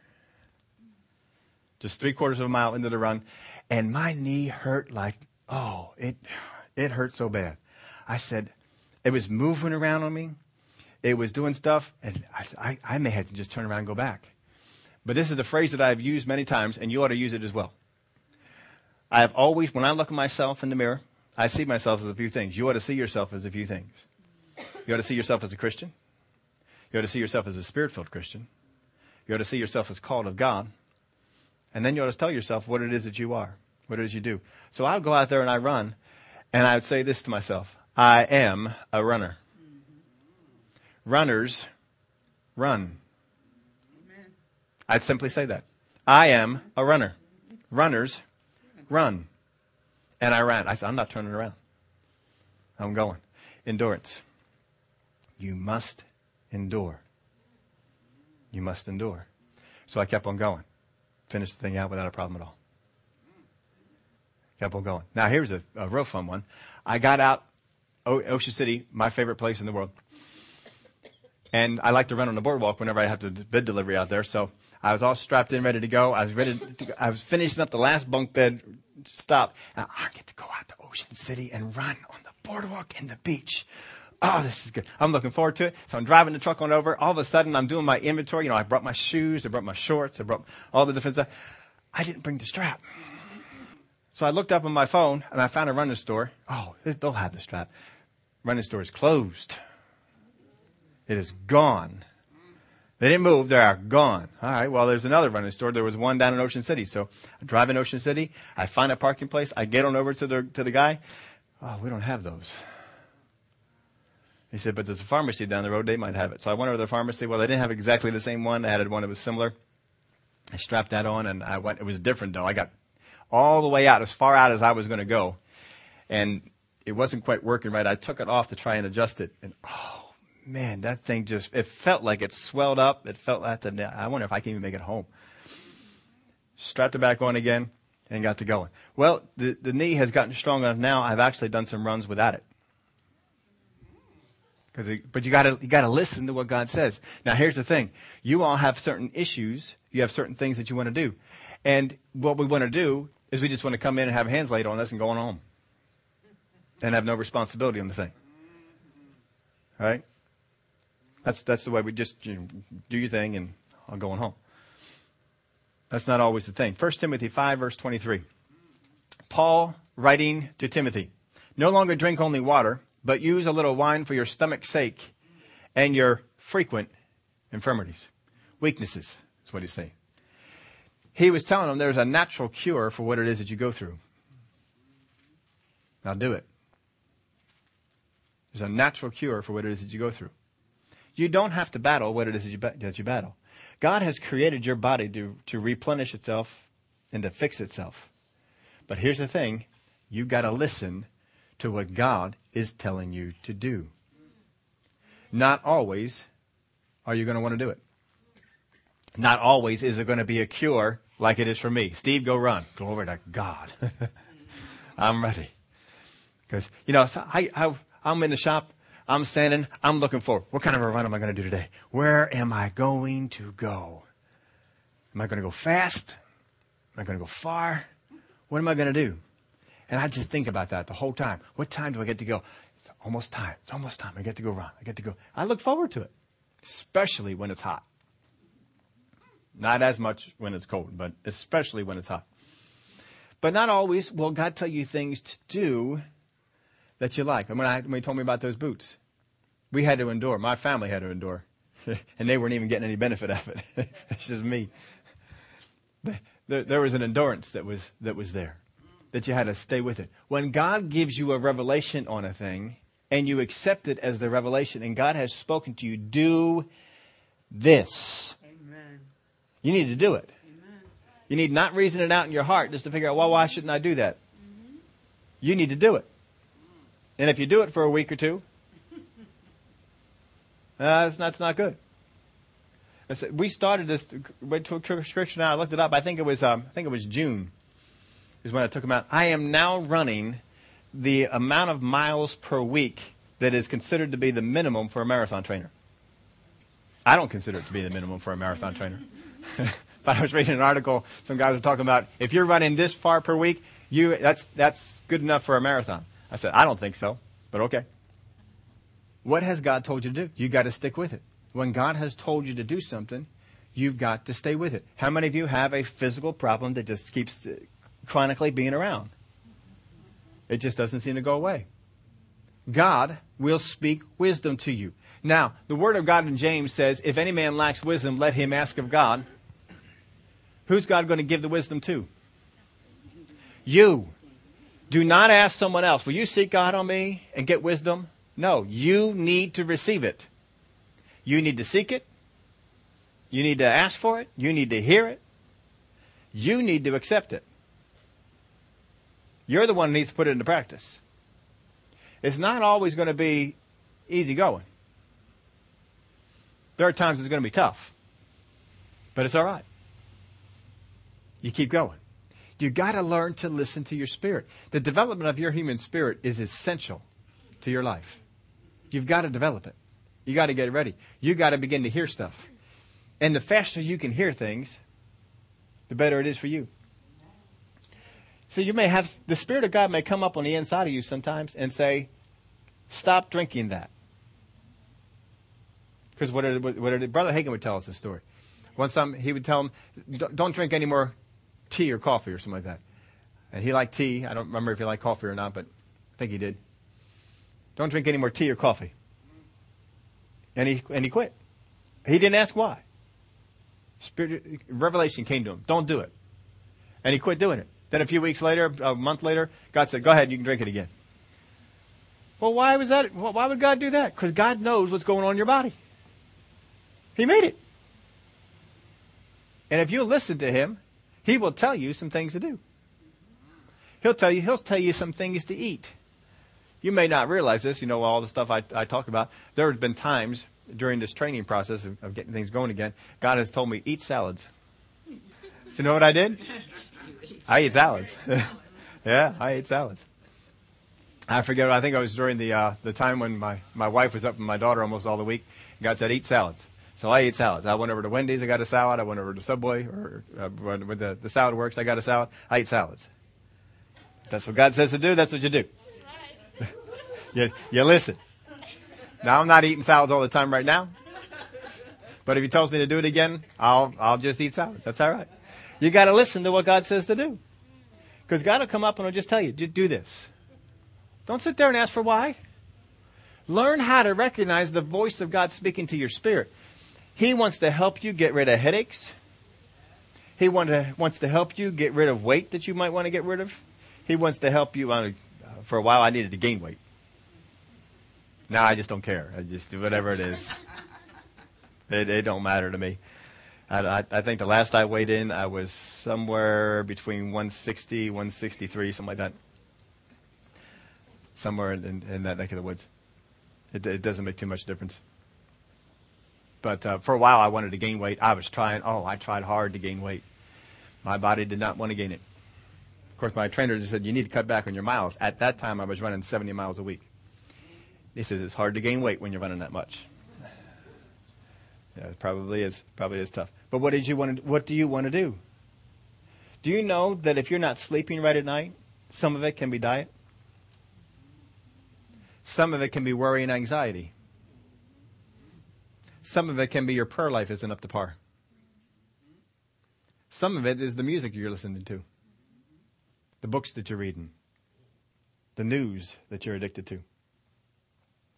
Just three quarters of a mile into the run, and my knee hurt like oh it it hurt so bad. I said it was moving around on me. It was doing stuff, and I, I, I may have to just turn around and go back. But this is the phrase that I've used many times, and you ought to use it as well. I have always, when I look at myself in the mirror, I see myself as a few things. You ought to see yourself as a few things. You ought to see yourself as a Christian. You ought to see yourself as a spirit filled Christian. You ought to see yourself as called of God. And then you ought to tell yourself what it is that you are, what it is you do. So I would go out there and I run, and I would say this to myself I am a runner. Runners run. I'd simply say that. I am a runner. Runners run. And I ran. I said, I'm not turning around. I'm going. Endurance. You must endure. You must endure. So I kept on going. Finished the thing out without a problem at all. Kept on going. Now here's a, a real fun one. I got out o- Ocean City, my favorite place in the world. And I like to run on the boardwalk whenever I have to bid delivery out there. So I was all strapped in, ready to go. I was ready. To, I was finishing up the last bunk bed stop. I get to go out to Ocean City and run on the boardwalk and the beach. Oh, this is good. I'm looking forward to it. So I'm driving the truck on over. All of a sudden, I'm doing my inventory. You know, I brought my shoes, I brought my shorts, I brought all the different stuff. I didn't bring the strap. So I looked up on my phone and I found a running store. Oh, they'll have the strap. Running store is closed. It is gone. They didn't move. They are gone. All right. Well, there's another running store. There was one down in Ocean City. So I drive in Ocean City. I find a parking place. I get on over to the, to the guy. Oh, we don't have those. He said, but there's a pharmacy down the road. They might have it. So I went over to the pharmacy. Well, they didn't have exactly the same one. They had one that was similar. I strapped that on and I went. It was different though. I got all the way out, as far out as I was going to go. And it wasn't quite working right. I took it off to try and adjust it. And oh, man, that thing just, it felt like it swelled up. It felt like, the, I wonder if I can even make it home. Strapped it back on again and got to going. Well, the, the knee has gotten strong enough now. I've actually done some runs without it. It, but you gotta, you gotta listen to what God says. Now here's the thing. You all have certain issues. You have certain things that you want to do. And what we want to do is we just want to come in and have hands laid on us and go on home. And have no responsibility on the thing. Right? That's, that's the way we just you know, do your thing and I'm going home. That's not always the thing. 1 Timothy 5 verse 23. Paul writing to Timothy. No longer drink only water, but use a little wine for your stomach's sake and your frequent infirmities. Weaknesses is what he's saying. He was telling them there's a natural cure for what it is that you go through. Now do it. There's a natural cure for what it is that you go through. You don't have to battle what it is that you, that you battle. God has created your body to, to replenish itself and to fix itself. But here's the thing you've got to listen to what God is telling you to do. Not always are you going to want to do it. Not always is it going to be a cure like it is for me. Steve, go run. Glory to God. I'm ready. Because, you know, so I, I, I'm in the shop I'm standing, I'm looking forward. What kind of a run am I going to do today? Where am I going to go? Am I going to go fast? Am I going to go far? What am I going to do? And I just think about that the whole time. What time do I get to go? It's almost time. It's almost time. I get to go run. I get to go. I look forward to it, especially when it's hot. Not as much when it's cold, but especially when it's hot. But not always will God tell you things to do that you like. And when, I, when he told me about those boots, we had to endure. My family had to endure. and they weren't even getting any benefit out of it. It's just me. There, there was an endurance that was, that was there, that you had to stay with it. When God gives you a revelation on a thing, and you accept it as the revelation, and God has spoken to you, do this. Amen. You need to do it. Amen. You need not reason it out in your heart just to figure out, well, why shouldn't I do that? Mm-hmm. You need to do it. And if you do it for a week or two, uh, that's, that's not good. We started this. Went to a now. I looked it up. I think it was. Um, I think it was June. Is when I took them out. I am now running the amount of miles per week that is considered to be the minimum for a marathon trainer. I don't consider it to be the minimum for a marathon trainer. but I was reading an article. Some guys were talking about if you're running this far per week, you that's that's good enough for a marathon. I said, I don't think so, but okay. What has God told you to do? You got to stick with it. When God has told you to do something, you've got to stay with it. How many of you have a physical problem that just keeps chronically being around? It just doesn't seem to go away. God will speak wisdom to you. Now, the word of God in James says, if any man lacks wisdom, let him ask of God. Who's God going to give the wisdom to? You. Do not ask someone else, will you seek God on me and get wisdom? No, you need to receive it. You need to seek it. You need to ask for it. You need to hear it. You need to accept it. You're the one who needs to put it into practice. It's not always going to be easy going. There are times it's going to be tough, but it's all right. You keep going. You got to learn to listen to your spirit. The development of your human spirit is essential to your life. You've got to develop it. You got to get ready. You got to begin to hear stuff. And the faster you can hear things, the better it is for you. So you may have, the Spirit of God may come up on the inside of you sometimes and say, stop drinking that. Because what did, what did, Brother Hagin would tell us a story. One time he would tell him, don't drink any more tea or coffee or something like that. And he liked tea. I don't remember if he liked coffee or not, but I think he did. Don't drink any more tea or coffee. And he, and he quit. He didn't ask why. Spirit, revelation came to him. Don't do it. And he quit doing it. Then a few weeks later, a month later, God said, go ahead, you can drink it again. Well, why was that? Why would God do that? Because God knows what's going on in your body. He made it. And if you listen to him, he will tell you some things to do. He'll tell you, he'll tell you some things to eat. You may not realize this, you know, all the stuff I, I talk about. There have been times during this training process of, of getting things going again, God has told me, eat salads. So you know what I did? I eat salads. yeah, I eat salads. I forget. I think it was during the uh, the time when my, my wife was up with my daughter almost all the week. God said, "Eat salads." So I ate salads. I went over to Wendy's. I got a salad. I went over to Subway or uh, with the the salad works. I got a salad. I ate salads. That's what God says to do. That's what you do. you, you listen. Now I'm not eating salads all the time right now. But if he tells me to do it again, I'll, I'll just eat salad. That's all right. You got to listen to what God says to do. Because God will come up and will just tell you, do this. Don't sit there and ask for why. Learn how to recognize the voice of God speaking to your spirit. He wants to help you get rid of headaches. He want to, wants to help you get rid of weight that you might want to get rid of. He wants to help you a, for a while I needed to gain weight. Now I just don't care. I just do whatever it is. It, it don't matter to me. I, I, think the last I weighed in, I was somewhere between 160, 163, something like that. Somewhere in, in, in that neck of the woods. It, it, doesn't make too much difference. But uh, for a while, I wanted to gain weight. I was trying. Oh, I tried hard to gain weight. My body did not want to gain it. Of course, my trainer just said, you need to cut back on your miles. At that time, I was running 70 miles a week. He says it's hard to gain weight when you're running that much. Yeah, it probably is. Probably is tough. But what did you want to? What do you want to do? Do you know that if you're not sleeping right at night, some of it can be diet. Some of it can be worry and anxiety. Some of it can be your prayer life isn't up to par. Some of it is the music you're listening to, the books that you're reading, the news that you're addicted to.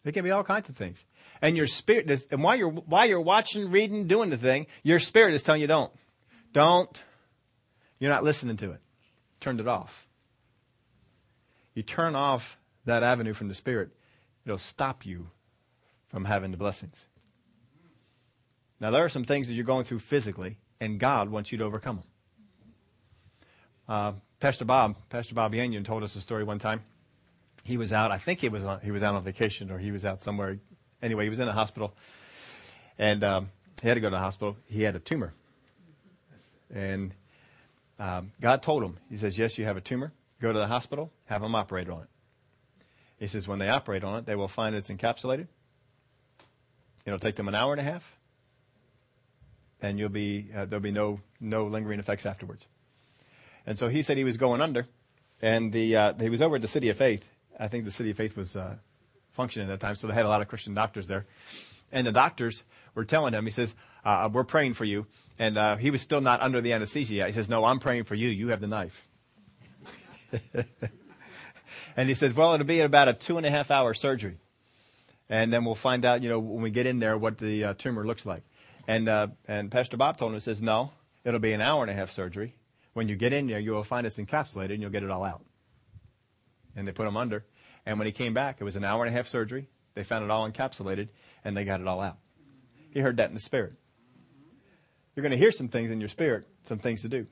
It can be all kinds of things. And your spirit, is, and while you're, while you're watching, reading, doing the thing, your spirit is telling you don't. Don't. You're not listening to it. Turned it off. You turn off that avenue from the spirit, it'll stop you from having the blessings. Now, there are some things that you're going through physically, and God wants you to overcome them. Uh, Pastor Bob, Pastor Bob Yandian told us a story one time he was out. I think he was on, he was out on vacation or he was out somewhere. Anyway, he was in a hospital, and um, he had to go to the hospital. He had a tumor, and um, God told him. He says, "Yes, you have a tumor. Go to the hospital. Have them operate on it." He says, "When they operate on it, they will find it's encapsulated. It'll take them an hour and a half, and you'll be uh, there'll be no no lingering effects afterwards." And so he said he was going under, and the uh, he was over at the City of Faith, I think the City of Faith was uh, functioning at that time, so they had a lot of Christian doctors there. And the doctors were telling him, he says, uh, "We're praying for you," and uh, he was still not under the anesthesia yet. He says, "No, I'm praying for you. You have the knife." and he says, "Well, it'll be about a two and a half hour surgery, and then we'll find out, you know, when we get in there, what the uh, tumor looks like." And uh, and Pastor Bob told him, says, "No, it'll be an hour and a half surgery. When you get in there, you will find it's encapsulated, and you'll get it all out." And they put him under. And when he came back, it was an hour and a half surgery. They found it all encapsulated, and they got it all out. He heard that in the spirit. You're going to hear some things in your spirit, some things to do.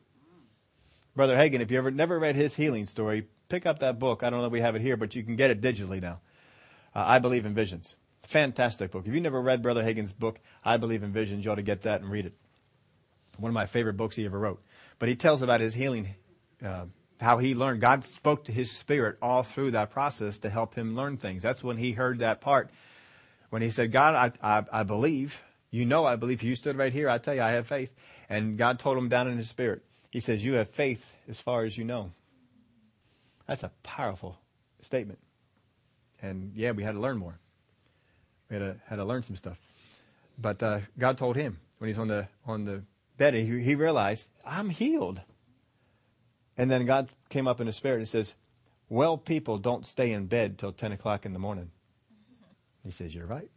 Brother Hagin, if you ever never read his healing story, pick up that book. I don't know if we have it here, but you can get it digitally now. Uh, I Believe in Visions. Fantastic book. If you never read Brother Hagin's book, I Believe in Visions, you ought to get that and read it. One of my favorite books he ever wrote. But he tells about his healing uh, how he learned. God spoke to his spirit all through that process to help him learn things. That's when he heard that part. When he said, God, I, I, I believe. You know I believe. You stood right here. I tell you, I have faith. And God told him down in his spirit. He says, You have faith as far as you know. That's a powerful statement. And yeah, we had to learn more. We had to, had to learn some stuff. But uh, God told him when he's on the on the bed, he, he realized, I'm healed. And then God came up in his spirit and says, Well, people don't stay in bed till 10 o'clock in the morning. He says, You're right.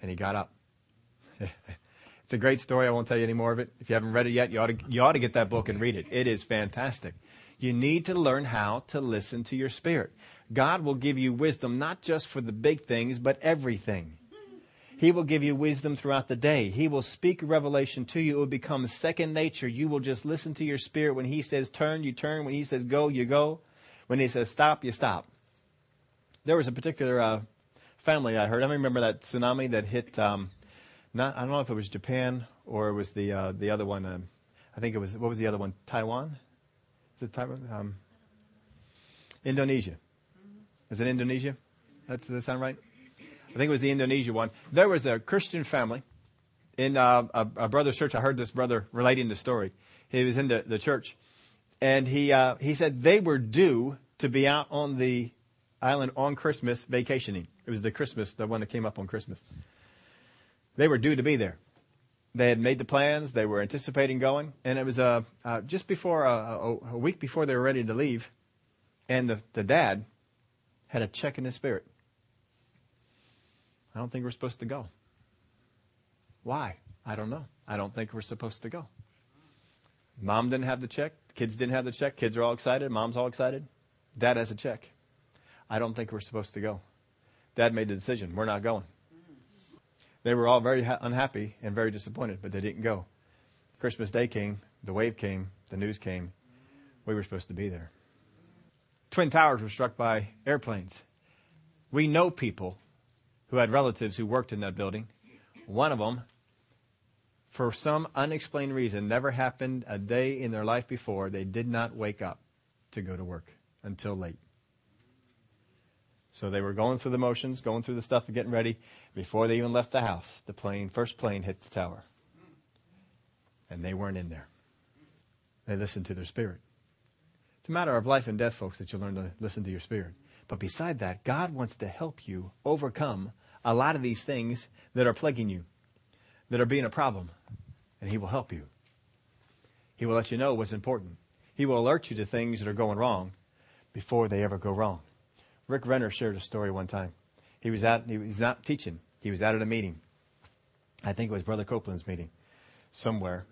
And he got up. it's a great story. I won't tell you any more of it. If you haven't read it yet, you ought, to, you ought to get that book and read it. It is fantastic. You need to learn how to listen to your spirit. God will give you wisdom not just for the big things, but everything. He will give you wisdom throughout the day. He will speak revelation to you. It will become second nature. You will just listen to your spirit. When He says turn, you turn. When He says go, you go. When He says stop, you stop. There was a particular uh, family I heard. I remember that tsunami that hit. Um, not I don't know if it was Japan or it was the uh, the other one. Um, I think it was what was the other one? Taiwan. Is it Taiwan? Um, Indonesia. Is it Indonesia? That, does that sound right? I think it was the Indonesia one. There was a Christian family in uh, a, a, brother's church. I heard this brother relating the story. He was in the, the church, and he uh, he said they were due to be out on the island on Christmas vacationing. It was the Christmas, the one that came up on Christmas. They were due to be there. They had made the plans. They were anticipating going, and it was uh, uh just before uh, a, a week before they were ready to leave, and the the dad had a check in his spirit I don't think we're supposed to go. Why? I don't know. I don't think we're supposed to go. Mom didn't have the check. Kids didn't have the check. Kids are all excited. Mom's all excited. Dad has a check. I don't think we're supposed to go. Dad made the decision. We're not going. They were all very ha- unhappy and very disappointed, but they didn't go. Christmas Day came. The wave came. The news came. We were supposed to be there. Twin Towers were struck by airplanes. We know people who had relatives who worked in that building. One of them, for some unexplained reason, never happened a day in their life before. They did not wake up to go to work until late. So they were going through the motions, going through the stuff and getting ready. Before they even left the house, the plane, first plane hit the tower. And they weren't in there. They listened to their spirit. It's a matter of life and death, folks, that you learn to listen to your spirit. But beside that, God wants to help you overcome a lot of these things that are plaguing you, that are being a problem. And He will help you. He will let you know what's important. He will alert you to things that are going wrong before they ever go wrong. Rick Renner shared a story one time. He was at, he was not teaching. He was out at a meeting. I think it was Brother Copeland's meeting somewhere.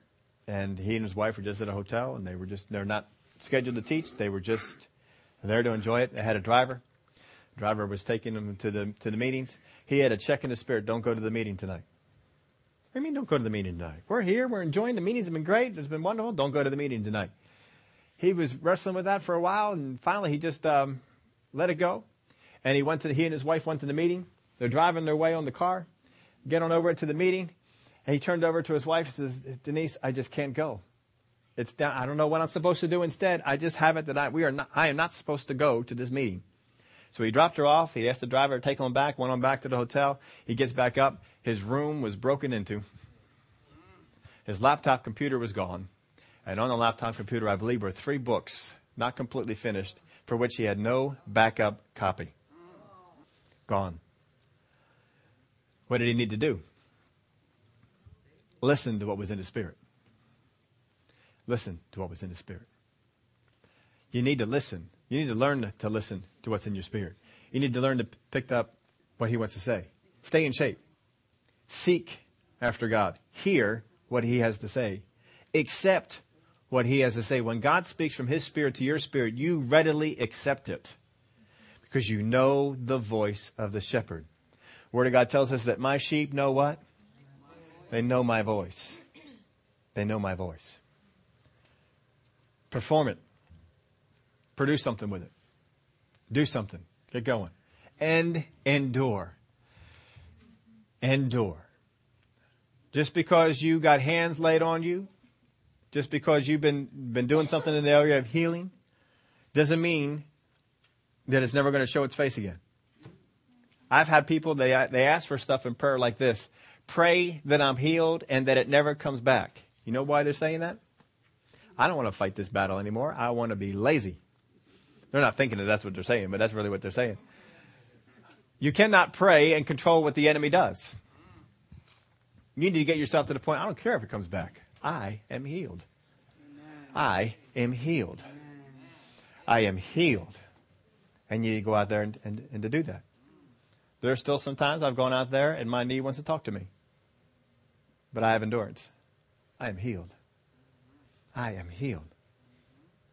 And he and his wife were just at a hotel and they were just, they're not scheduled to teach. They were just there to enjoy it. They had a driver. The driver was taking them to the to the meetings. He had a check in his spirit. Don't go to the meeting tonight. What do you mean don't go to the meeting tonight? We're here. We're enjoying the meetings. Have been great. It's been wonderful. Don't go to the meeting tonight. He was wrestling with that for a while, and finally he just um, let it go. And he went to the, he and his wife went to the meeting. They're driving their way on the car. Get on over to the meeting, and he turned over to his wife and says, "Denise, I just can't go. It's down. I don't know what I'm supposed to do instead. I just have it that I, we are not, I am not supposed to go to this meeting. So he dropped her off. He asked the driver to take him back, went on back to the hotel. He gets back up. His room was broken into. His laptop computer was gone. And on the laptop computer, I believe, were three books, not completely finished, for which he had no backup copy. Gone. What did he need to do? Listen to what was in his spirit. Listen to what was in the Spirit. You need to listen. You need to learn to listen to what's in your spirit. You need to learn to pick up what He wants to say. Stay in shape. Seek after God. Hear what He has to say. Accept what He has to say. When God speaks from His Spirit to your spirit, you readily accept it because you know the voice of the shepherd. Word of God tells us that my sheep know what? They know my voice. They know my voice. Perform it. Produce something with it. Do something. Get going. And endure. Endure. Just because you got hands laid on you, just because you've been, been doing something in the area of healing, doesn't mean that it's never going to show its face again. I've had people, they, they ask for stuff in prayer like this. Pray that I'm healed and that it never comes back. You know why they're saying that? I don't want to fight this battle anymore. I want to be lazy. They're not thinking that that's what they're saying, but that's really what they're saying. You cannot pray and control what the enemy does. You need to get yourself to the point, I don't care if it comes back. I am healed. I am healed. I am healed. And you go out there and, and, and to do that. There's still some times I've gone out there and my knee wants to talk to me. But I have endurance. I am healed. I am healed.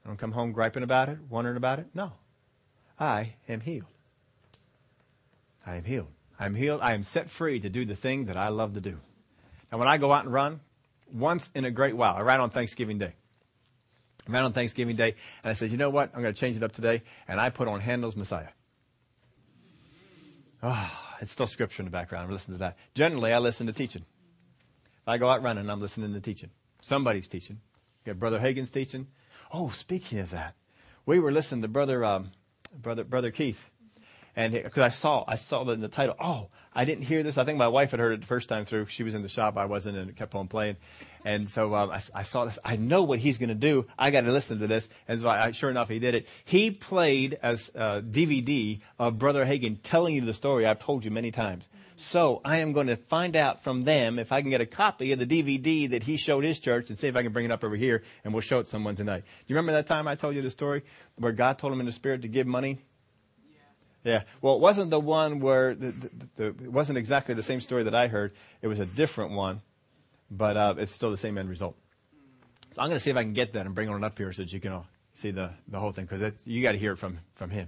Don't come home griping about it, wondering about it. No. I am healed. I am healed. I am healed. I am set free to do the thing that I love to do. Now, when I go out and run, once in a great while, I ran on Thanksgiving Day. I ran on Thanksgiving Day, and I said, you know what? I'm going to change it up today. And I put on Handel's Messiah. Oh, it's still scripture in the background. I'm listening to that. Generally, I listen to teaching. If I go out running, I'm listening to teaching. Somebody's teaching. You got Brother Hagin's teaching. Oh, speaking of that, we were listening to Brother um, Brother Brother Keith, and because I saw I saw the, in the title. Oh, I didn't hear this. I think my wife had heard it the first time through. She was in the shop. I wasn't, and it kept on playing. And so um, I, I, saw this. I know what he's going to do. I got to listen to this. And so I, sure enough, he did it. He played as a DVD of Brother Hagin telling you the story I've told you many times. So I am going to find out from them if I can get a copy of the DVD that he showed his church and see if I can bring it up over here and we'll show it someone tonight. Do you remember that time I told you the story where God told him in the spirit to give money? Yeah. yeah. Well, it wasn't the one where the, the, the, it wasn't exactly the same story that I heard. It was a different one, but uh, it's still the same end result. So I'm going to see if I can get that and bring it on up here so that you can all see the, the whole thing because you got to hear it from, from him.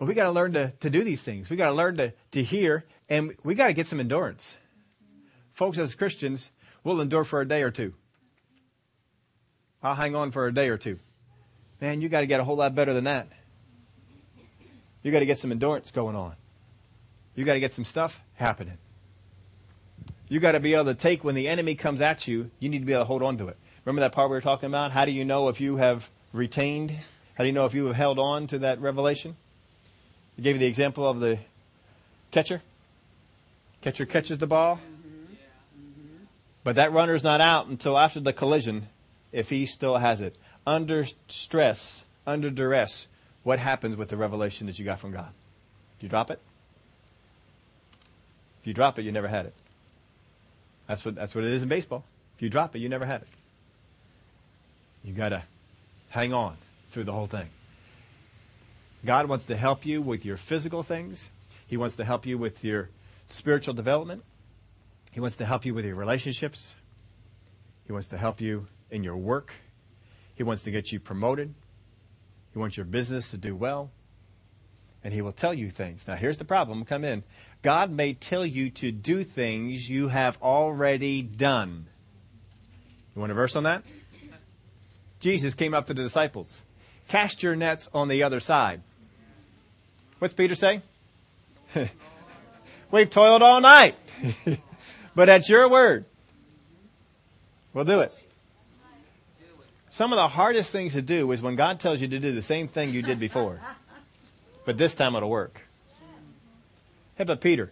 But we got to learn to, to do these things. We got to learn to, to hear, and we got to get some endurance. Folks, as Christians, we'll endure for a day or two. I'll hang on for a day or two. Man, you got to get a whole lot better than that. You got to get some endurance going on. You got to get some stuff happening. You got to be able to take when the enemy comes at you, you need to be able to hold on to it. Remember that part we were talking about? How do you know if you have retained? How do you know if you have held on to that revelation? I gave you the example of the catcher. Catcher catches the ball. But that runner's not out until after the collision if he still has it. Under stress, under duress, what happens with the revelation that you got from God? Do you drop it? If you drop it, you never had it. That's what, that's what it is in baseball. If you drop it, you never had it. You gotta hang on through the whole thing. God wants to help you with your physical things. He wants to help you with your spiritual development. He wants to help you with your relationships. He wants to help you in your work. He wants to get you promoted. He wants your business to do well. And he will tell you things. Now, here's the problem. Come in. God may tell you to do things you have already done. You want a verse on that? Jesus came up to the disciples. Cast your nets on the other side. What's Peter say? We've toiled all night. but at your word, we'll do it. Some of the hardest things to do is when God tells you to do the same thing you did before. But this time it'll work. How about Peter?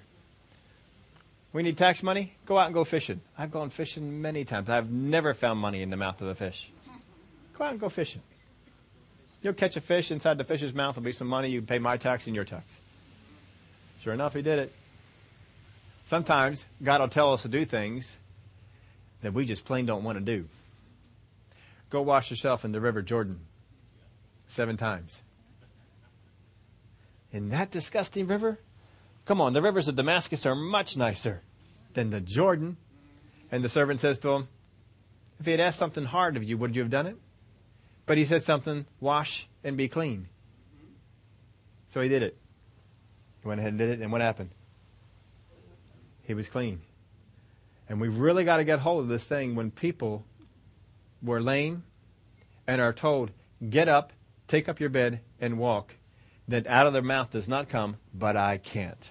We need tax money? Go out and go fishing. I've gone fishing many times. I've never found money in the mouth of a fish. Go out and go fishing. You'll catch a fish inside the fish's mouth. There'll be some money. You pay my tax and your tax. Sure enough, he did it. Sometimes God will tell us to do things that we just plain don't want to do. Go wash yourself in the River Jordan seven times. In that disgusting river? Come on, the rivers of Damascus are much nicer than the Jordan. And the servant says to him, If he had asked something hard of you, would you have done it? But he said something, wash and be clean. So he did it. He went ahead and did it, and what happened? He was clean. And we really got to get hold of this thing when people were lame and are told, get up, take up your bed, and walk, that out of their mouth does not come, but I can't.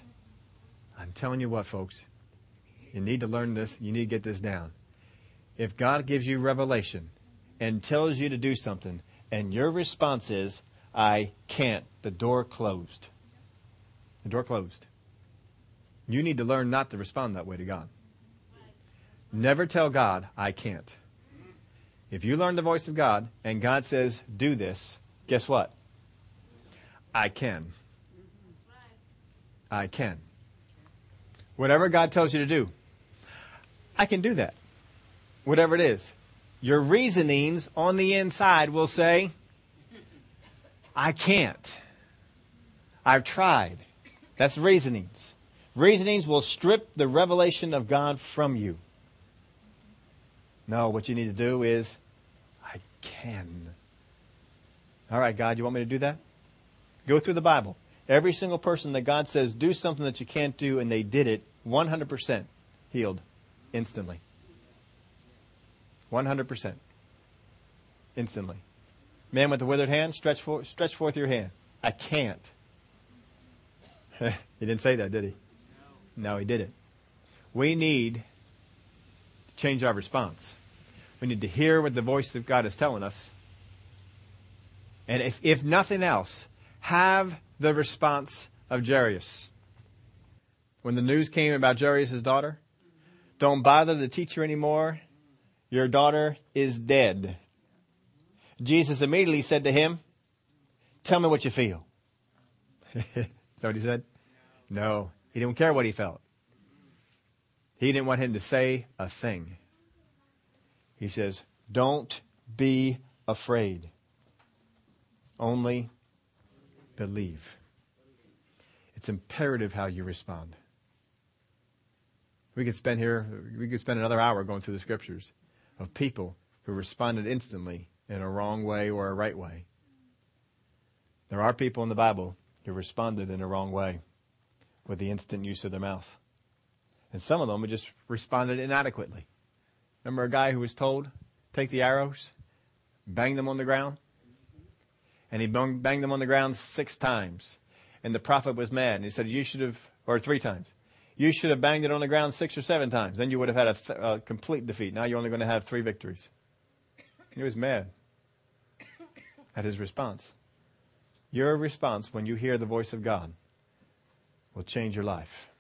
I'm telling you what, folks. You need to learn this. You need to get this down. If God gives you revelation, and tells you to do something, and your response is, I can't, the door closed. The door closed. You need to learn not to respond that way to God. Never tell God, I can't. If you learn the voice of God and God says, do this, guess what? I can. I can. Whatever God tells you to do, I can do that. Whatever it is your reasonings on the inside will say, I can't. I've tried. That's reasonings. Reasonings will strip the revelation of God from you. No, what you need to do is, I can. All right, God, you want me to do that? Go through the Bible. Every single person that God says, do something that you can't do, and they did it, 100% healed instantly. 100%. Instantly. Man with the withered hand, stretch, for, stretch forth your hand. I can't. he didn't say that, did he? No, he didn't. We need to change our response. We need to hear what the voice of God is telling us. And if, if nothing else, have the response of Jairus. When the news came about Jairus' daughter, don't bother the teacher anymore. Your daughter is dead. Jesus immediately said to him, Tell me what you feel. is that what he said? No. He didn't care what he felt. He didn't want him to say a thing. He says, Don't be afraid. Only believe. It's imperative how you respond. We could spend here, we could spend another hour going through the scriptures of people who responded instantly in a wrong way or a right way. There are people in the Bible who responded in a wrong way with the instant use of their mouth. And some of them just responded inadequately. Remember a guy who was told, take the arrows, bang them on the ground? And he banged them on the ground six times. And the prophet was mad. And he said, you should have, or three times. You should have banged it on the ground six or seven times. Then you would have had a, a complete defeat. Now you're only going to have three victories. And He was mad at his response. Your response when you hear the voice of God will change your life.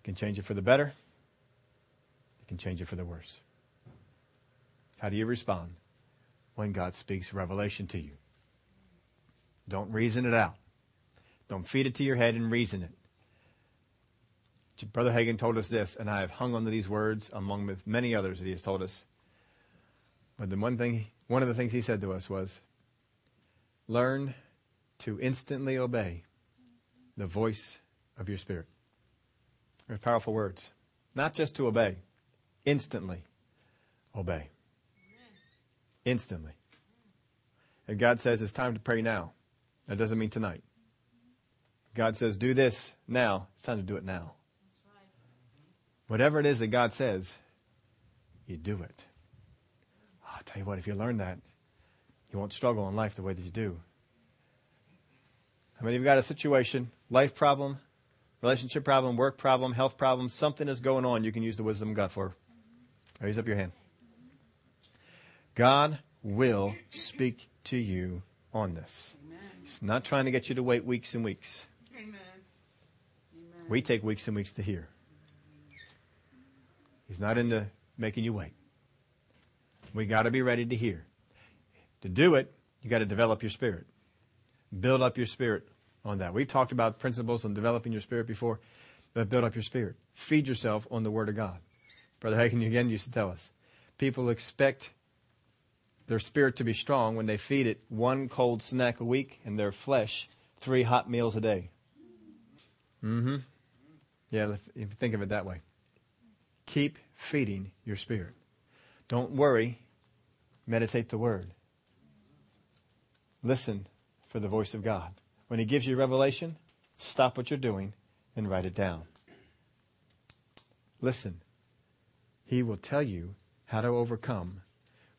It can change it for the better. It can change it for the worse. How do you respond when God speaks revelation to you? Don't reason it out. Don't feed it to your head and reason it. Brother Hagin told us this, and I have hung on to these words among with many others that he has told us. But the one thing, one of the things he said to us was, learn to instantly obey the voice of your spirit. They're powerful words. Not just to obey, instantly obey. Instantly. If God says it's time to pray now, that doesn't mean tonight. God says do this now, it's time to do it now. Whatever it is that God says, you do it. I'll tell you what, if you learn that, you won't struggle in life the way that you do. I mean, you've got a situation, life problem, relationship problem, work problem, health problem, something is going on you can use the wisdom of God for. Raise up your hand. God will speak to you on this. Amen. He's not trying to get you to wait weeks and weeks. Amen. Amen. We take weeks and weeks to hear. He's not into making you wait. We got to be ready to hear. To do it, you got to develop your spirit. Build up your spirit on that. We've talked about principles on developing your spirit before, but build up your spirit. Feed yourself on the Word of God. Brother Hagin again used to tell us people expect their spirit to be strong when they feed it one cold snack a week and their flesh three hot meals a day. Mm hmm. Yeah, if you think of it that way. Keep feeding your spirit. Don't worry. Meditate the Word. Listen for the voice of God. When He gives you revelation, stop what you're doing and write it down. Listen. He will tell you how to overcome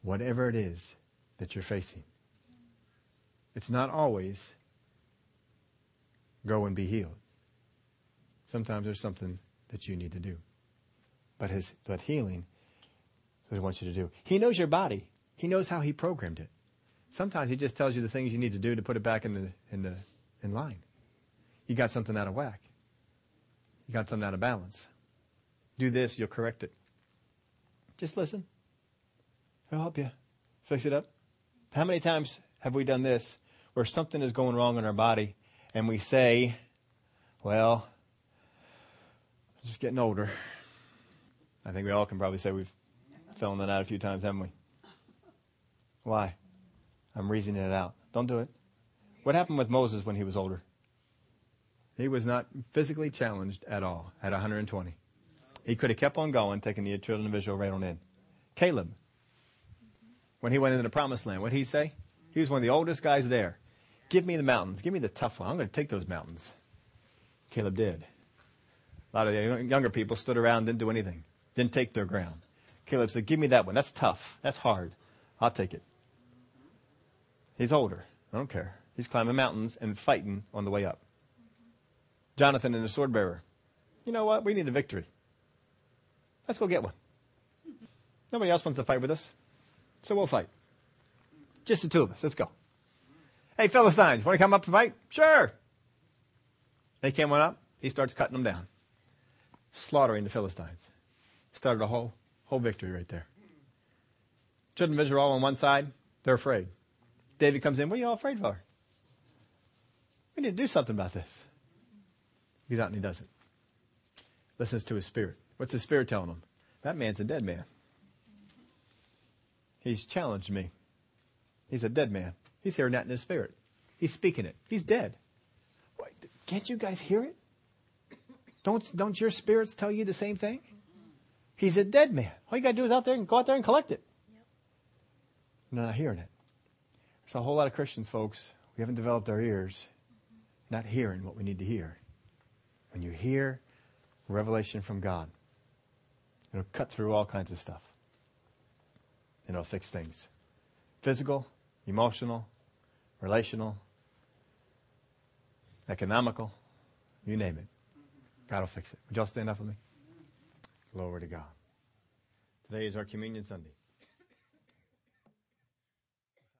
whatever it is that you're facing. It's not always go and be healed. Sometimes there's something that you need to do. But his but healing is what he wants you to do. He knows your body. He knows how he programmed it. Sometimes he just tells you the things you need to do to put it back in the in the in line. You got something out of whack. You got something out of balance. Do this, you'll correct it. Just listen. He'll help you. Fix it up. How many times have we done this where something is going wrong in our body and we say, well, I'm just getting older. I think we all can probably say we've fallen that a few times, haven't we? Why? I'm reasoning it out. Don't do it. What happened with Moses when he was older? He was not physically challenged at all at 120. He could have kept on going, taking the children of Israel right on in. Caleb, when he went into the promised land, what did he say? He was one of the oldest guys there. Give me the mountains. Give me the tough one. I'm going to take those mountains. Caleb did. A lot of the younger people stood around, didn't do anything didn't take their ground. Caleb said, Give me that one. That's tough. That's hard. I'll take it. He's older. I don't care. He's climbing mountains and fighting on the way up. Jonathan and the sword bearer. You know what? We need a victory. Let's go get one. Nobody else wants to fight with us. So we'll fight. Just the two of us. Let's go. Hey, Philistines, want to come up and fight? Sure. They came on up. He starts cutting them down, slaughtering the Philistines. Started a whole whole victory right there. Children of Israel on one side, they're afraid. David comes in, what are you all afraid for? We need to do something about this. He goes out and he does it. Listens to his spirit. What's his spirit telling him? That man's a dead man. He's challenged me. He's a dead man. He's hearing that in his spirit. He's speaking it. He's dead. Can't you guys hear it? Don't, don't your spirits tell you the same thing? He's a dead man. All you got to do is out there and go out there and collect it. Yep. You're not hearing it. There's a whole lot of Christians, folks. We haven't developed our ears, not hearing what we need to hear. When you hear revelation from God, it'll cut through all kinds of stuff. And it'll fix things. Physical, emotional, relational, economical, you name it. God will fix it. Would y'all stand up with me? Glory to God. Today is our Communion Sunday.